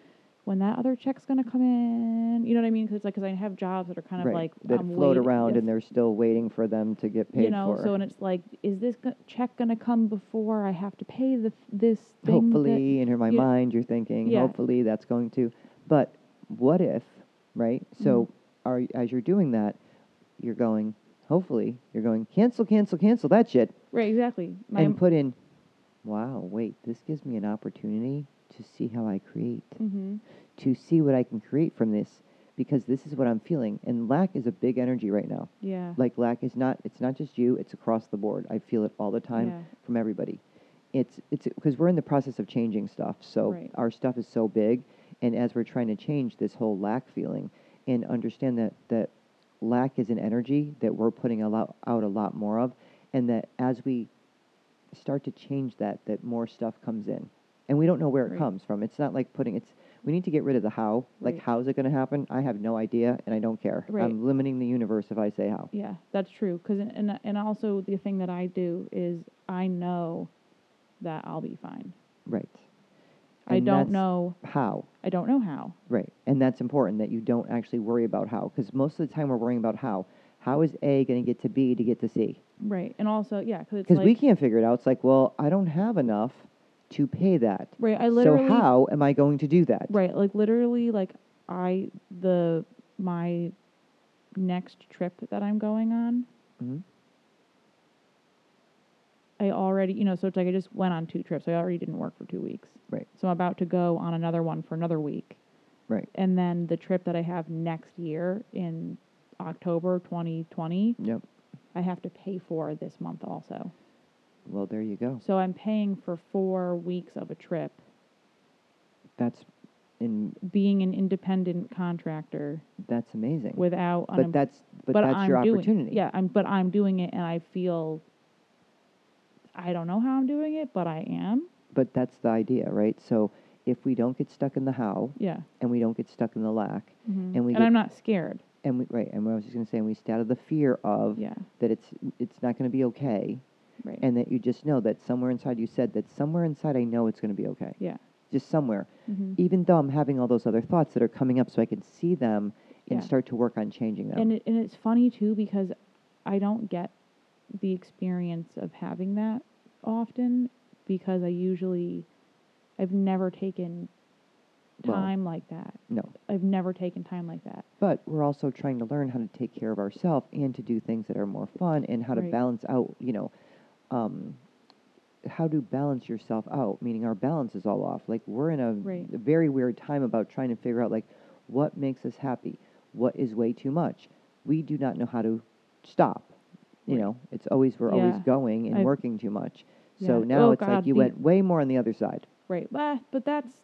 when that other check's gonna come in. You know what I mean? Because it's like, because I have jobs that are kind of right, like that I'm float waiting- around if- and they're still waiting for them to get paid you know. for. So and it's like, is this go- check gonna come before I have to pay the this thing? that- hopefully, and in my mind, you're thinking, Yeah. hopefully that's going to. But what if, right? So Mm-hmm. are as you're doing that, you're going. Hopefully, you're going cancel, cancel, cancel that shit, right, exactly. My and put in. Wow, wait, this gives me an opportunity to see how I create, hmm to see what I can create from this, because this is what I'm feeling. And lack is a big energy right now. Yeah. Like lack is not. It's not just you. It's across the board. I feel it all the time Yeah. from everybody. It's it's because we're in the process of changing stuff. So Right. our stuff is so big, and as we're trying to change this whole lack feeling and understand that that lack is an energy that we're putting a lot out a lot more of, and that as we start to change that, that more stuff comes in, and we don't know where it Right. comes from. It's not like putting it's. We need to get rid of the how. Like Right. how's it going to happen? I have no idea, and I don't care. Right. I'm limiting the universe if I say how. Yeah, that's true. Cause and- and and also the thing that I do is I know that I'll be fine. Right. I And don't that's know. how. I don't know how. Right. And that's important that you don't actually worry about how. Because most of the time we're worrying about how. How is A going to get to B to get to C? Right. And also, yeah, because it's Because like we can't figure it out. It's like, well, I don't have enough to pay that. right. I literally so how am I going to do that? right. Like literally, like I the my next trip that I'm going on. hmm I already, you know, so it's like I just went on two trips. I already didn't work for two weeks. Right. So I'm about to go on another one for another week. Right. And then the trip that I have next year in October 2020, Yep. I have to pay for this month also. Well, there you go. So I'm paying for four weeks of a trip. That's in. Being an independent contractor That's amazing. without, but unem- that's but, but that's I'm your doing, opportunity. Yeah, I'm, but I'm doing it, and I feel. I don't know how I'm doing it, but I am. But that's the idea, right? So if we don't get stuck in the how Yeah. and we don't get stuck in the lack hmm And we and get- I'm not scared. and we right and what I was just going to say and we stay out of the fear of Yeah. that it's it's not going to be okay Right. and that you just know that somewhere inside you said that somewhere inside I know it's going to be okay. yeah. Just somewhere. hmm Even though I'm having all those other thoughts that are coming up so I can see them and Yeah. start to work on changing them. And it, and it's funny too because I don't get the experience of having that often because I usually I've never taken Well- time like that. no. I've never taken time like that. But we're also trying to learn how to take care of ourselves and to do things that are more fun and how to Right. balance out, you know, um, how to balance yourself out, meaning our balance is all off. Like we're in a, Right. a very weird time about trying to figure out like what makes us happy, what is way too much. We do not know how to stop. You know, it's always we're always Yeah. going and I've- working too much. So Yeah. now Oh, it's like God, you the- went way more on the other side. Right. But but that's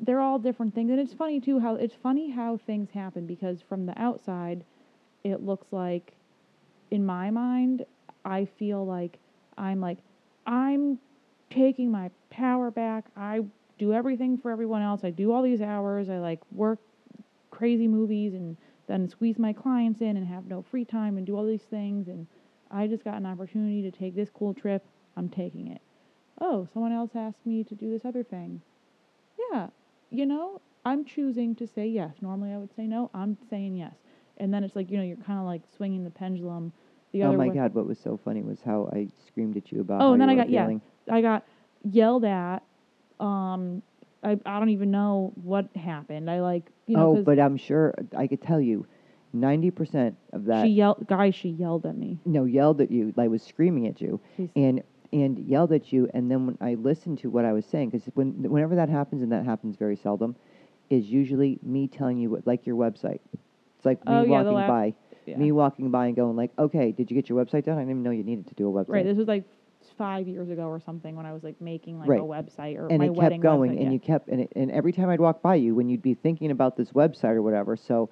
they're all different things and it's funny too how it's funny how things happen because from the outside it looks like in my mind I feel like I'm like I'm taking my power back. I do everything for everyone else. I do all these hours. I like work crazy movies and then squeeze my clients in and have no free time and do all these things and I just got an opportunity to take this cool trip. I'm taking it. Oh, someone else asked me to do this other thing. Yeah, you know, I'm choosing to say yes. Normally I would say no. I'm saying yes. And then it's like, you know, you're kind of like swinging the pendulum the oh other my way. God, what was so funny was how I screamed at you about Oh, and then I got yeah. I got yelled at. Um, I I don't even know what happened. I like you know oh, 'cause but I'm sure I could tell you, ninety percent of that she yelled. Guys, she yelled at me. no yelled at you, like was screaming at you, She's, and and yelled at you. And then when I listened to what I was saying, because when whenever that happens, and that happens very seldom, is usually me telling you what, like your website. It's like me Oh, yeah, the walking lap- by, yeah. me walking by and going like, okay, did you get your website done? I didn't even know you needed to do a website. right. This was like five years ago or something when I was like making like Right. a website or and my it wedding kept going website, and yeah. you kept and, it, and every time i'd walk by you when you'd be thinking about this website or whatever so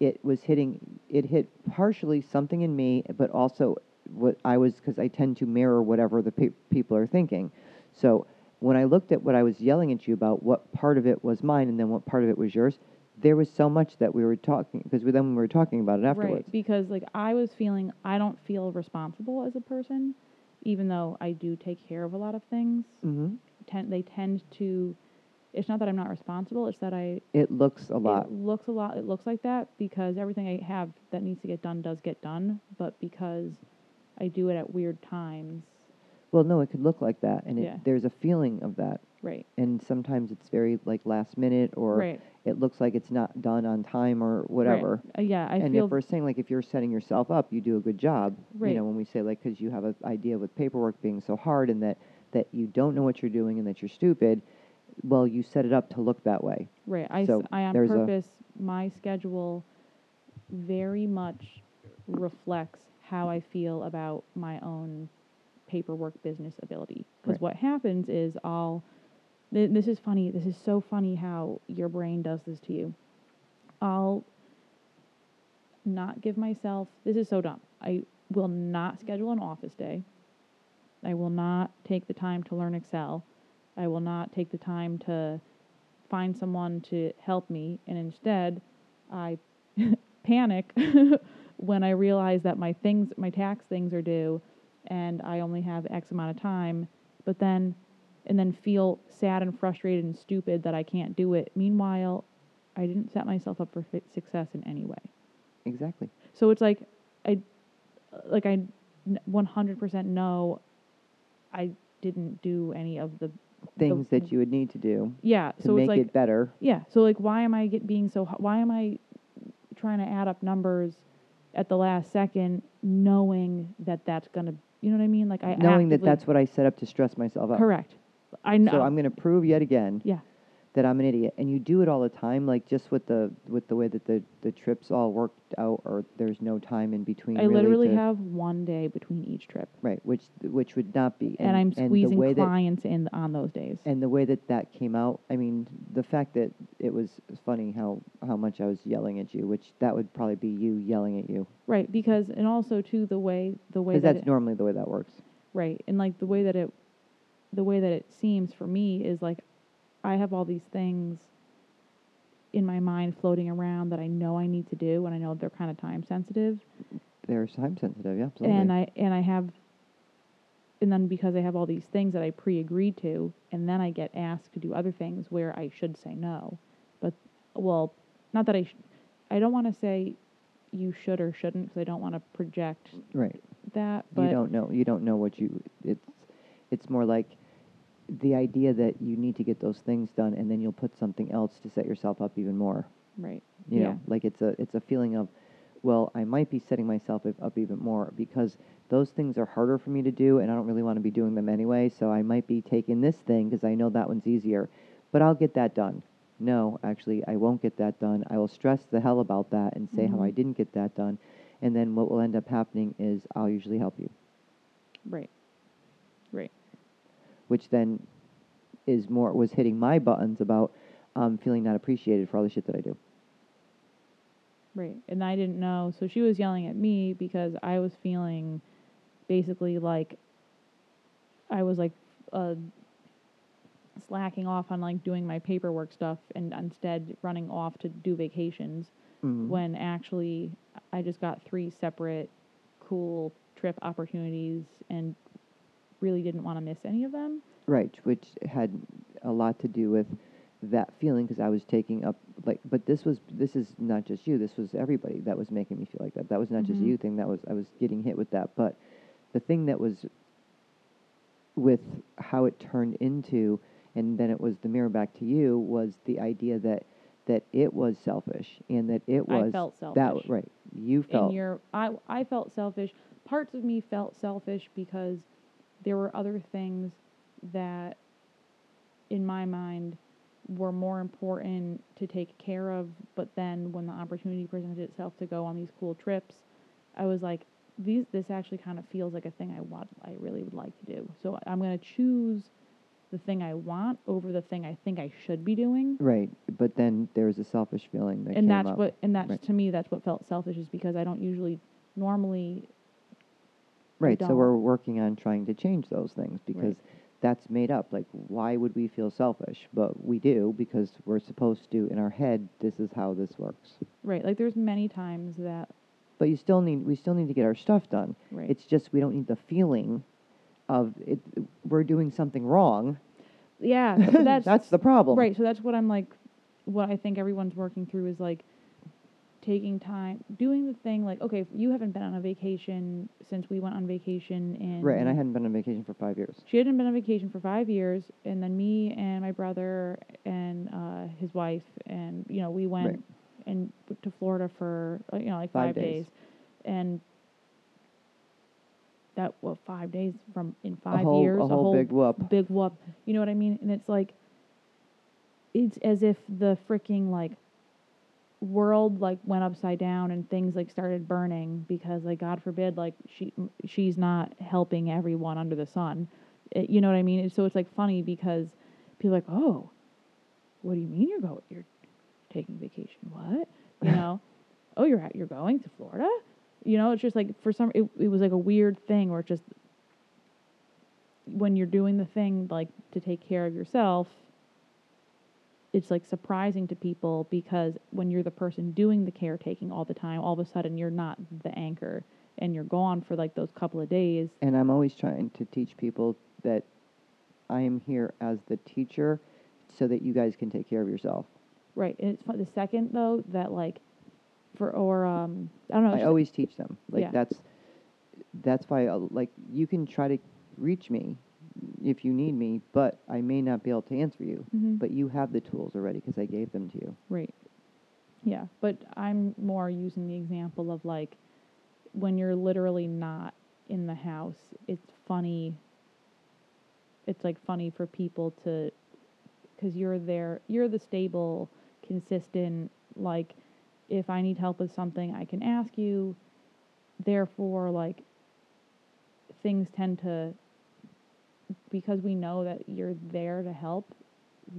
it was hitting it hit partially something in me but also what i was because i tend to mirror whatever the pe- people are thinking so when i looked at what i was yelling at you about what part of it was mine and then what part of it was yours there was so much that we were talking because we then we were talking about it afterwards Right, because like I was feeling I don't feel responsible as a person, even though I do take care of a lot of things. hmm Tend they tend to. It's not that I'm not responsible. It's that I. it looks a lot It looks a lot. It looks like that because everything I have that needs to get done does get done, but because I do it at weird times. Well no it could look like that and it, Yeah. there's a feeling of that Right. and sometimes it's very like last minute or right. it looks like it's not done on time or whatever. Uh, yeah, I and feel if we're saying like if you're setting yourself up, you do a good job. You Right. know, when we say like because you have an idea with paperwork being so hard and that that you don't know what you're doing and that you're stupid, well, you set it up to look that way. Right. I, s- So I on there's a- purpose, my schedule very much reflects how I feel about my own paperwork business ability. Because Right. what happens is I'll, th- this is funny, this is so funny how your brain does this to you. I'll not give myself, this is so dumb. I will not schedule an office day. I will not take the time to learn Excel. I will not take the time to find someone to help me. And instead, I panic when I realize that my things, my tax things are due and I only have X amount of time. But then, and then feel sad and frustrated and stupid that I can't do it. Meanwhile, I didn't set myself up for success in any way. Exactly. So it's like I like I 100% know I didn't do any of the Things that you would need to do yeah. to so make it's like it better. yeah. So like why am I get being so why am I trying to add up numbers at the last second knowing that that's going to you know what I mean? Like I Knowing that actively- that's what I set up to stress myself up. correct. I know So I'm going to prove yet again yeah. That I'm an idiot. And you do it all the time, like just with the with the way that the the trips all worked out, or there's no time in between. I really literally to- have one day between each trip right, which which would not be. and, I'm the squeezing that clients in on those days. and the way that that came out i mean the fact that it was funny how how much i was yelling at you which that would probably be you yelling at you right, because and also too the way the way because that that's it- normally the way that works Right. And like the way that it the way that it seems for me is like I have all these things in my mind floating around that I know I need to do and I know they're kind of time sensitive. They're time sensitive yeah absolutely. And I and I have and then because I have all these things that I pre-agreed to and then I get asked to do other things where I should say no. But well, not that I sh- I don't want to say you should or shouldn't because I don't want to project right. that, but you don't know you don't know what you it's it's more like the idea that you need to get those things done and then you'll put something else to set yourself up even more right. you yeah. know like it's a it's a feeling of well i might be setting myself up- even more because those things are harder for me to do and i don't really want to be doing them anyway so i might be taking this thing because i know that one's easier but i'll get that done no actually i won't get that done i will stress the hell about that and say how i Mhm. didn't get that done and then what will end up happening is i'll usually help you Right. Right. Which then is more was hitting my buttons about um, feeling not appreciated for all the shit that i do Right. And I didn't know. So she was yelling at me because I was feeling basically like I was like uh, slacking off on like doing my paperwork stuff and instead running off to do vacations Mhm. when actually I just got three separate cool trip opportunities and really didn't want to miss any of them. Right, which had a lot to do with that feeling because I was taking up like, but this was this is not just you. This was everybody that was making me feel like that. That was not just a Mhm. you thing. That was I was getting hit with that. But the thing that was with how it turned into, and then it was the mirror back to you was the idea that that it was selfish and that it I was felt that selfish. right. You felt and your I I felt selfish. Parts of me felt selfish because there were other things that in my mind were more important to take care of, but then when the opportunity presented itself to go on these cool trips, I was like these this actually kind of feels like a thing I want I really would like to do. So I'm going to choose the thing I want over the thing I think I should be doing. Right. But then there's a selfish feeling that and came that's up. what and that's Right. to me that's what felt selfish is because I don't usually normally Right. So we're working on trying to change those things because that's made up. Like, why would we feel selfish? But we do because we're supposed to, in our head, this is how this works. right like there's many times that But you still need, we still need to get our stuff done. right It's just we don't need the feeling of it. We're doing something wrong. yeah so that's that's the problem. right so that's what I'm like what I think everyone's working through is like taking time doing the thing like okay you haven't been on a vacation since we went on vacation in Right. And I hadn't been on vacation for five years. she hadn't been on vacation for five years and then me and my brother and uh, his wife and you know we went Right. and to Florida for uh, you know like Five five, days. days. and that well five days from in A five whole, years a whole, big whoop. big whoop you know what I mean and it's like it's as if the freaking like world like went upside down and things like started burning because like god forbid like she she's not helping everyone under the sun. It- you know what i mean? And so it's like funny because people are like oh what do you mean you're going you're taking vacation? What? You know? Oh you're at, you're going to florida? You know it's just like for some it, it was like a weird thing where it just when you're doing the thing like to take care of yourself it's like surprising to people because when you're the person doing the caretaking all the time, all of a sudden you're not the anchor and you're gone for like those couple of days. And I'm always trying to teach people that I am here as the teacher so that you guys can take care of yourself. Right. And it's fun. The second though that like for or um I don't know. I always teach them. Like Yeah. that's that's why uh, like you can try to reach me if you need me, but I may not be able to answer you. Mhm. But you have the tools already because I gave them to you. Right. Yeah, but I'm more using the example of like when you're literally not in the house, it's funny. It's like funny for people to, because you're there, you're the stable, consistent, like if I need help with something, I can ask you. Therefore, like things tend to, because we know that you're there to help,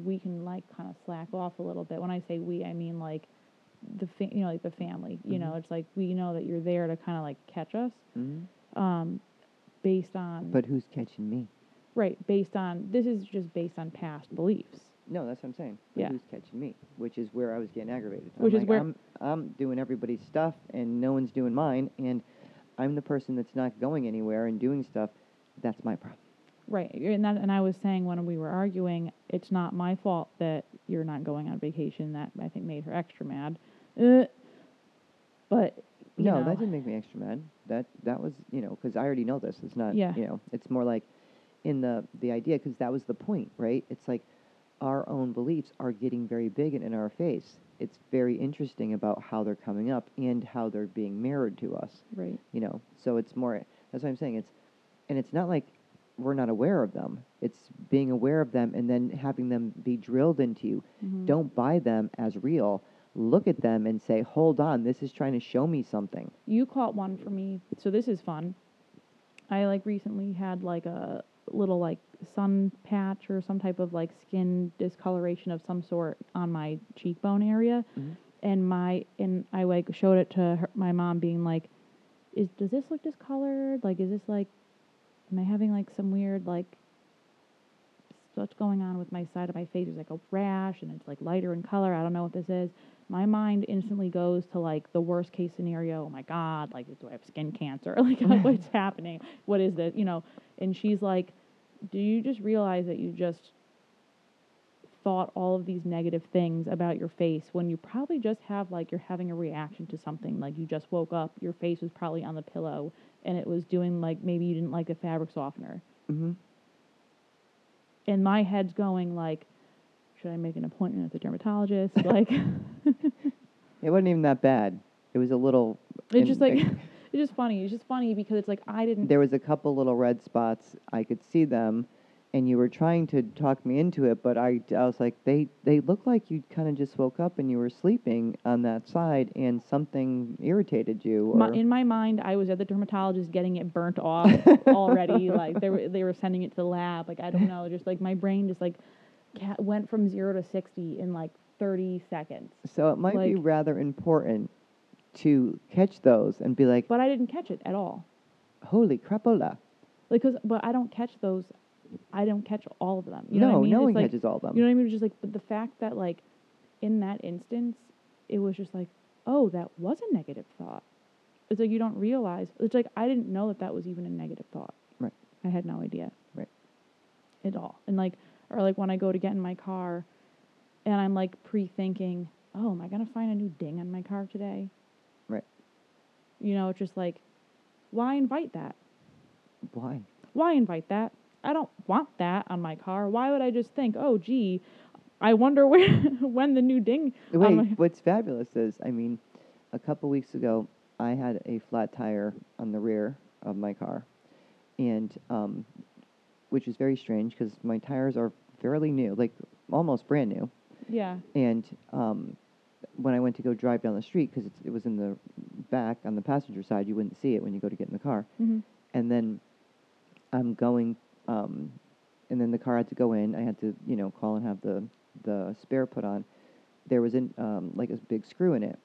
we can like kind of slack off a little bit. When I say we, I mean like the fa- you know like the family. You know, Mhm. it's like we know that you're there to kind of like catch us, Mm-hmm. um, based on But who's catching me? right based on this is just based on past beliefs. No, that's what I'm saying. But Yeah. who's catching me? Which is where I was getting aggravated. I'm Which is like, where- I'm, I'm doing everybody's stuff and no one's doing mine, and I'm the person that's not going anywhere and doing stuff. That's my problem. Right, and that, and I was saying when we were arguing, it's not my fault that you're not going on vacation. That I think made her extra mad. Uh, but you No, know, that didn't make me extra mad. That that was you know because I already know this. It's not Yeah. you know it's more like in the the idea because that was the point, right? It's like our own beliefs are getting very big and in our face. It's very interesting about how they're coming up and how they're being mirrored to us. right, you know so it's more that's what i'm saying it's and it's not like we're not aware of them it's being aware of them and then having them be drilled into you Mhm. don't buy them as real look at them and say hold on this is trying to show me something You caught one for me, so this is fun. I like recently had like a little like sun patch or some type of like skin discoloration of some sort on my cheekbone area, Mhm. and my and I like showed it to her, my mom, being like, "Is does this look discolored? Like, is this like, am I having like some weird like." What's going on with my side of my face? There's like a rash, and it's like lighter in color. I don't know what this is my mind instantly goes to like the worst case scenario. Oh my God, like do I have skin cancer? Like what's happening? What is this? You know? And she's like, do you just realize that you just thought all of these negative things about your face when you probably just have like you're having a reaction to something like you just woke up your face was probably on the pillow and it was doing like maybe you didn't like the fabric softener mm-hmm. and my head's going like should i make an appointment with the dermatologist like it wasn't even that bad it was a little It's just like it's just funny. It's just funny because it's like I didn't. there was a couple little red spots i could see them and you were trying to talk me into it, but I, I was like, they, they look like you kind of just woke up and you were sleeping on that side and something irritated you. Or, My, in my mind, I was at the dermatologist getting it burnt off already. like they were they were sending it to the lab. Like I don't know, just like my brain just like went from zero to sixty in like thirty seconds. so it might be rather important to catch those and be like, But I didn't catch it at all. holy crapola. Like, cause but I don't catch those. I don't catch all of them. You know no, what I mean? no It's one like, catches all of them. You know what I mean? Just like, but the fact that like, in that instance, it was just like, oh, that was a negative thought. It's like you don't realize. It's like I didn't know that that was even a negative thought. Right. I had no idea. Right. At all. And like, or like when I go to get in my car, and I'm like pre-thinking, oh, am I gonna find a new ding on my car today? Right. You know, it's just like, why invite that? Why? Why invite that? I don't want that on my car. Why would I just think, oh, gee, I wonder where when the new ding. Wait, my- what's fabulous is, I mean, a couple weeks ago, I had a flat tire on the rear of my car, and um, which is very strange because my tires are fairly new, like almost brand new. yeah, And um, when I went to go drive down the street, because it was in the back on the passenger side, you wouldn't see it when you go to get in the car. hmm And then I'm going, um, and then the car had to go in. I had to, you know, call and have the the spare put on. There was an um, like a big screw in it.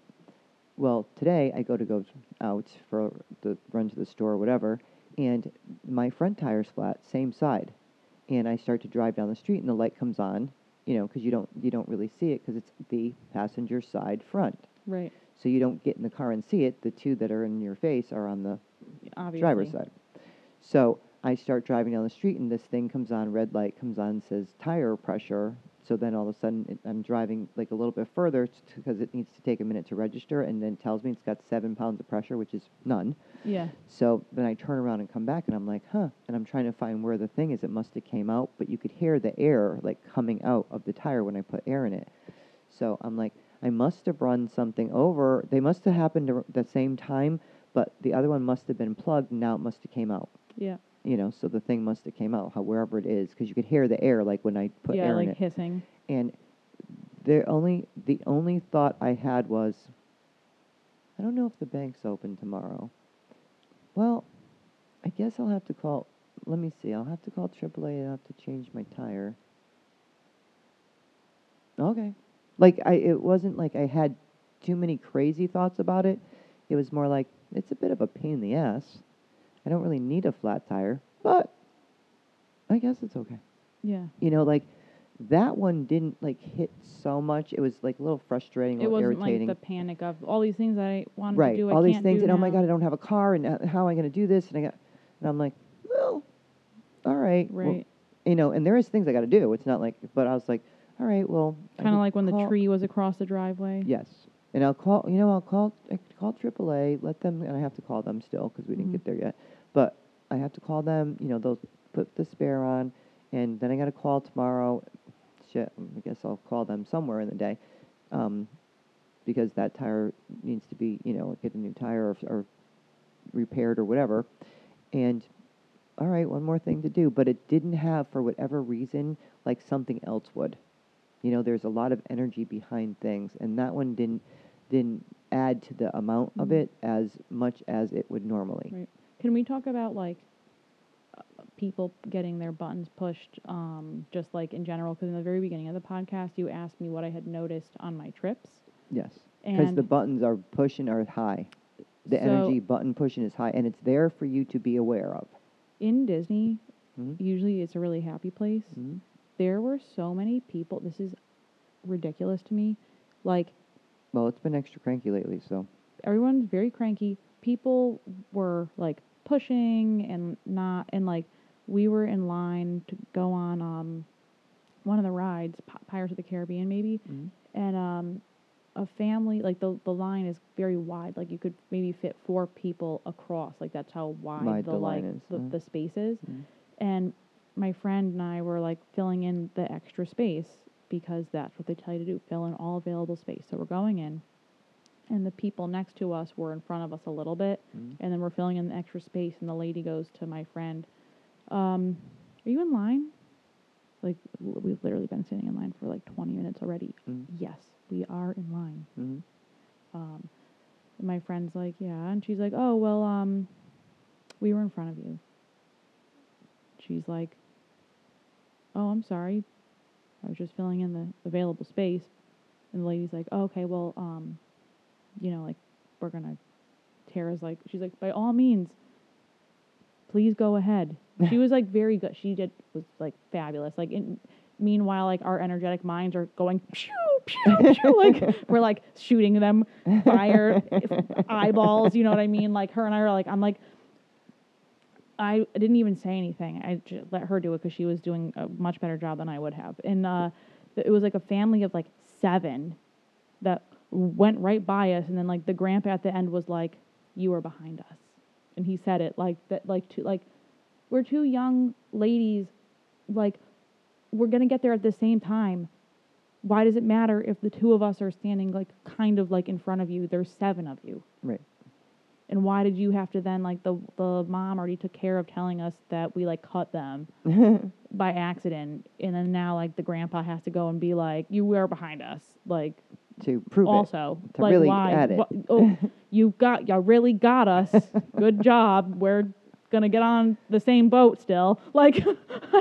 Well, today I go to go out for the run to the store or whatever, and my front tire's flat, same side, and I start to drive down the street, and the light comes on, you know, because you don't you don't really see it because it's the passenger side front, right. so you don't get in the car and see it. The two that are in your face are on the Obviously. driver's side. So I start driving down the street, and this thing comes on, red light comes on, says tire pressure. So then all of a sudden, it, I'm driving like a little bit further because it needs to take a minute to register, and then tells me it's got seven pounds of pressure, which is none. Yeah. So then I turn around and come back, and I'm like, huh. And I'm trying to find where the thing is. It must have came out, but you could hear the air like coming out of the tire when I put air in it. So I'm like, I must have run something over. They must have happened at the same time, but the other one must have been plugged, and now it must have came out. Yeah. You know, so the thing must have came out, how, wherever it is, because you could hear the air like when I put yeah, air like in it. hissing. And the only the only thought I had was, I don't know if the bank's open tomorrow. Well, I guess I'll have to call. Let me see. I'll have to call AAA. I'll have to change my tire. Okay, like I, it wasn't like I had too many crazy thoughts about it. It was more like it's a bit of a pain in the ass. I don't really need a flat tire, but I guess it's okay Yeah. you know, like that one didn't like hit so much. It was like a little frustrating, a It little wasn't irritating. like the panic of all these things I wanted right, to do. I all these things, and oh my god, I don't have a car, and uh, how am I going to do this? And I got, and I'm like, well, all right, well, Right. you know, and there is things I got to do. It's not like, but I was like, all right, well, Kind of like when the tree was across the driveway. Yes, and I'll call. You know, I'll call. I could call AAA. Let them, and I have to call them still because we didn't Mhm. get there yet. But I have to call them. You know, they'll put the spare on, and then I got to call tomorrow. Shit, I guess I'll call them somewhere in the day, um, because that tire needs to be, you know, get a new tire or, or repaired or whatever. And all right, one more thing to do, but it didn't have for whatever reason like something else would. You know, there's a lot of energy behind things, and that one didn't didn't add to the amount of Mhm. it as much as it would normally. Right. Can we talk about like uh, people getting their buttons pushed, um, just like in general? Because in the very beginning of the podcast, you asked me what I had noticed on my trips. Yes, because the buttons are pushing are high. The So- energy button pushing is high, and it's there for you to be aware of. In Disney, Mhm. usually it's a really happy place. Mhm. There were so many people. This is ridiculous to me. Like Well, it's been extra cranky lately, so everyone's very cranky. People were like pushing and not, and like we were in line to go on um one of the rides, P- Pirates of the Caribbean maybe, Mhm. and um a family like the the line is very wide. Like you could maybe fit four people across. Like that's how wide, Wide the, the like line is, the, uh. the space is. Mhm. And my friend and I were like filling in the extra space because that's what they tell you to do, fill in all available space. So we're going in and the people next to us were in front of us a little bit Mhm. and then we're filling in the extra space and the lady goes to my friend, um, are you in line? Like we've literally been sitting in line for like 20 minutes already. Mhm. Yes, we are in line. Mhm. Um, my friend's like, yeah, and she's like, oh well, um, we were in front of you. She's like, oh, I'm sorry, I was just filling in the available space, and the lady's like, oh, okay, well, um, you know, like we're gonna. Tara's like, she's like, by all means, please go ahead. She was like very good. She did was like fabulous. Like in, meanwhile, like our energetic minds are going pew pew pew. like we're like shooting them fire eyeballs. You know what I mean? Like her and I are like, I'm like, I didn't even say anything. I just let her do it because she was doing a much better job than I would have. And uh, it was like a family of like seven that went right by us, and then like the grandpa at the end was like, "You are behind us," and he said it like that, like two like we're two young ladies, like we're gonna get there at the same time. Why does it matter if the two of us are standing like kind of like in front of you? There's seven of you. Right. And why did you have to then like the the mom already took care of telling us that we like cut them by accident. And then now like the grandpa has to go and be like you were behind us like to prove it. also to like really why? add it. Oh you got you really got us. Good job. We're gonna get on the same boat still. Like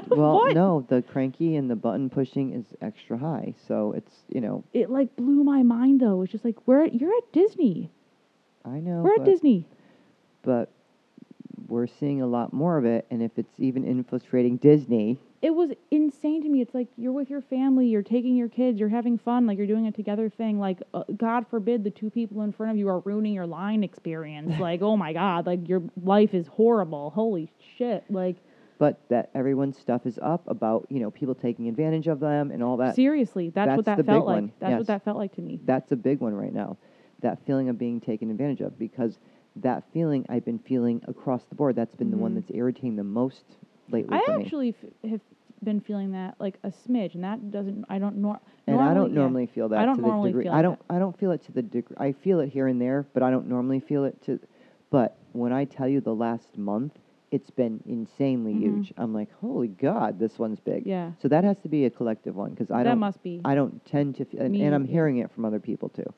Well, what? no, the cranky and the button pushing is extra high, so it's you know it like blew my mind though. It's just like we're at, you're at Disney I know, we're but, at Disney but we're seeing a lot more of it, and if it's even infiltrating Disney, it was insane to me. It's like you're with your family, you're taking your kids, you're having fun, like you're doing a together thing. Like, uh, God forbid the two people in front of you are ruining your line experience. like, oh my God, like your life is horrible. Holy shit. Like, but that everyone's stuff is up about you know people taking advantage of them and all that. seriously, that's, what that felt like. one, That's yes. what that felt like to me. That's a big one right now. That feeling of being taken advantage of because that feeling I've been feeling across the board. That's been the one Mhm. that's irritating the most lately I actually f- have been feeling that like a smidge, and that doesn't, I don't nor- And I don't yeah. normally feel that I don't to the degree. feel I don't. that. I don't feel it to the degree. I feel it here and there, but I don't normally feel it to. But when I tell you the last month, it's been insanely Mhm. huge. I'm like, holy God, this one's big. Yeah. So that has to be a collective one because I that don't. That must be. I don't tend to, feel, and, and I'm hearing it from other people too.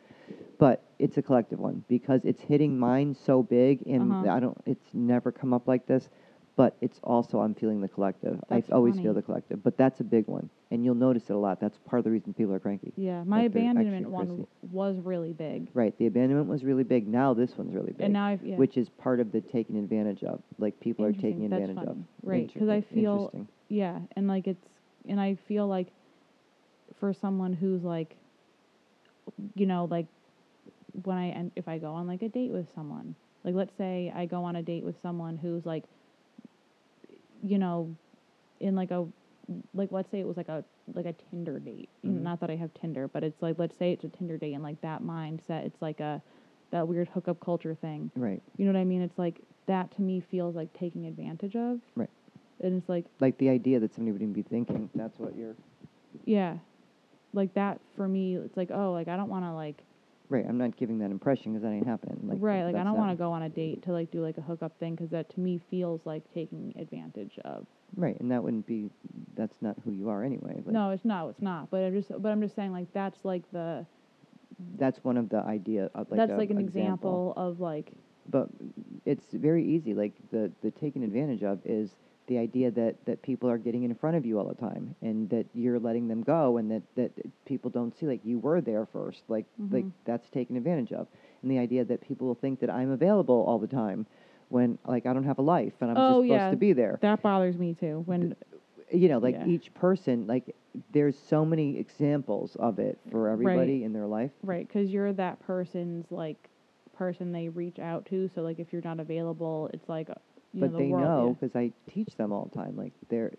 But it's a collective one because it's hitting mine so big, and Uh-huh. I don't. It's never come up like this, but it's also I'm feeling the collective. That's I always feel funny. the collective, but that's a big one, and you'll notice it a lot. That's part of the reason people are cranky. yeah, my like they're extra abandonment one prissy. was really big. Right. The abandonment was really big. Now this one's really big. And now I've, yeah. Which is part of the taking advantage of. Like people are Interesting, taking that's advantage of. funny. Right, 'cause I Inter- feel- interesting. Yeah, and like it's and I feel like for someone who's like you know, like when I end, if I go on like a date with someone, like let's say I go on a date with someone who's like you know, in like a like let's say it was like a like a Tinder date. Mhm. Not that I have Tinder, but it's like let's say it's a Tinder date and like that mindset, it's like a that weird hookup culture thing. Right. You know what I mean? It's like that to me feels like taking advantage of. Right. And it's like Like the idea that somebody would even be thinking that's what you're. Yeah. Like that for me, it's like, oh, like I don't want to like, Right. I'm not giving that impression because that ain't happening. Like right, like I don't want to go on a date to like do like a hookup thing because that to me feels like taking advantage of. Right, and that wouldn't be. That's not who you are anyway. Like, no, it's not. It's not. But I'm just, but I'm just saying like that's like the That's one of the idea of like. that's a like an example of like But it's very easy. Like the the taken advantage of is the idea that that people are getting in front of you all the time, and that you're letting them go, and that that people don't see like you were there first. Like like Mhm. that's taken advantage of, and the idea that people will think that I'm available all the time, when like I don't have a life and I'm just Oh, supposed yeah. to be there. that bothers me too. When you know, like Yeah. each person, like there's so many examples of it for everybody in their life. right, because you're that person's like person they reach out to. So like if you're not available, it's like you but know, the they world, know because I teach them all the time. Like they're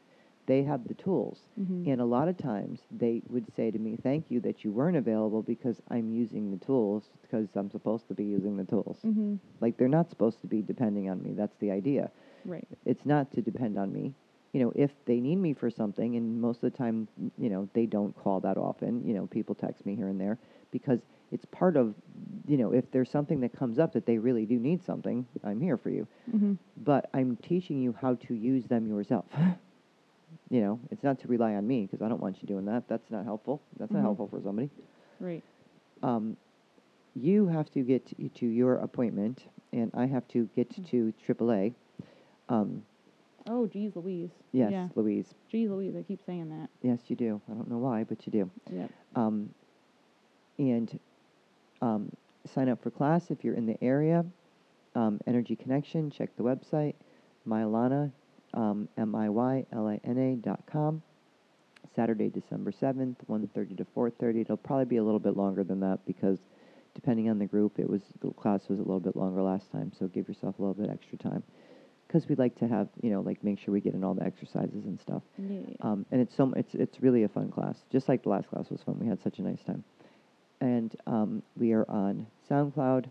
they have the tools, Mhm. and a lot of times they would say to me, "Thank you that you weren't available because I'm using the tools because I'm supposed to be using the tools." Mhm. Like they're not supposed to be depending on me. That's the idea. Right. It's not to depend on me. You know, if they need me for something, and most of the time, you know, they don't call that often. You know, people text me here and there because it's part of, you know, if there's something that comes up that they really do need something, I'm here for you Mhm. but I'm teaching you how to use them yourself. you know, it's not to rely on me because I don't want you doing that. That's not helpful. That's not Mhm. helpful for somebody. Right. Um, you have to get to, to your appointment, and I have to get Mm. to AAA. Um, Oh, geez, Louise. yes, Yeah. Louise. Geez, Louise. I keep saying that. Yes, you do. I don't know why, but you do. Yep. Um, and um, sign up for class if you're in the area. Um, Energy Connection, check the website. Miylana, um, M-I-Y-L-A-N-A dot com. Saturday, December 7th, 1.30 to 4.30. It'll probably be a little bit longer than that because depending on the group, it was the class was a little bit longer last time, so give yourself a little bit extra time. Because we'd like to have, you know, like make sure we get in all the exercises and stuff. Yeah. Um, and it's so it's it's really a fun class. Just like the last class was fun. We had such a nice time. And um, we are on SoundCloud,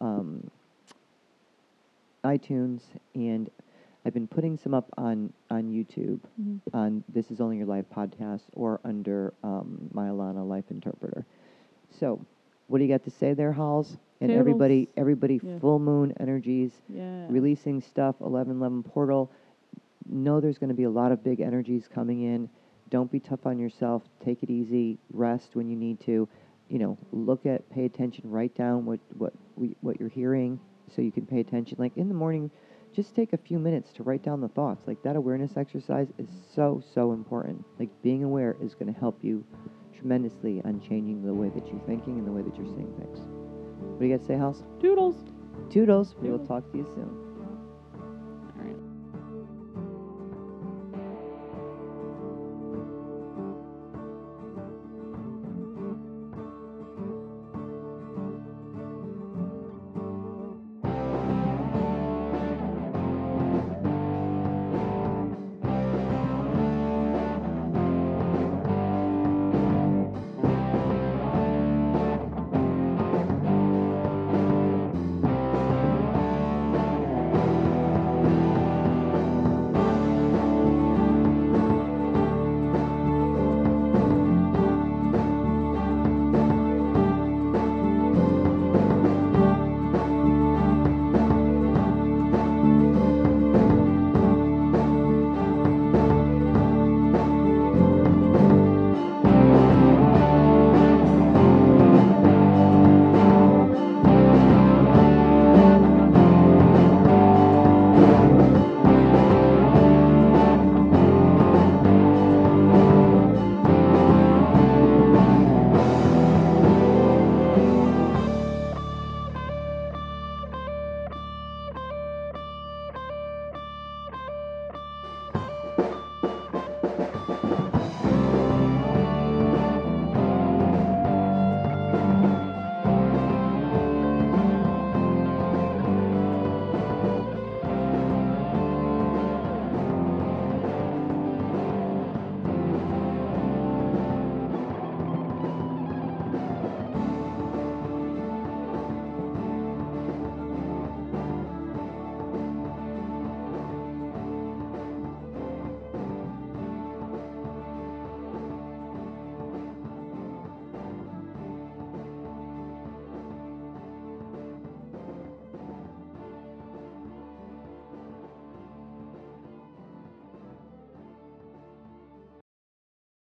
um, iTunes, and I've been putting some up on on YouTube. Mhm. On this is only your live podcast or under um, Miylana Life Interpreter. So, what do you got to say there, Halls? And everybody, everybody, Yeah. full moon energies Yeah. releasing stuff 1111 portal know there's going to be a lot of big energies coming in don't be tough on yourself take it easy rest when you need to you know look at pay attention write down what what we, what you're hearing so you can pay attention. Like in the morning just take a few minutes to write down the thoughts. Like that awareness exercise is so so important. Like being aware is going to help you tremendously on changing the way that you're thinking and the way that you're seeing things. What do you guys say house? Toodles. toodles we will talk to you soon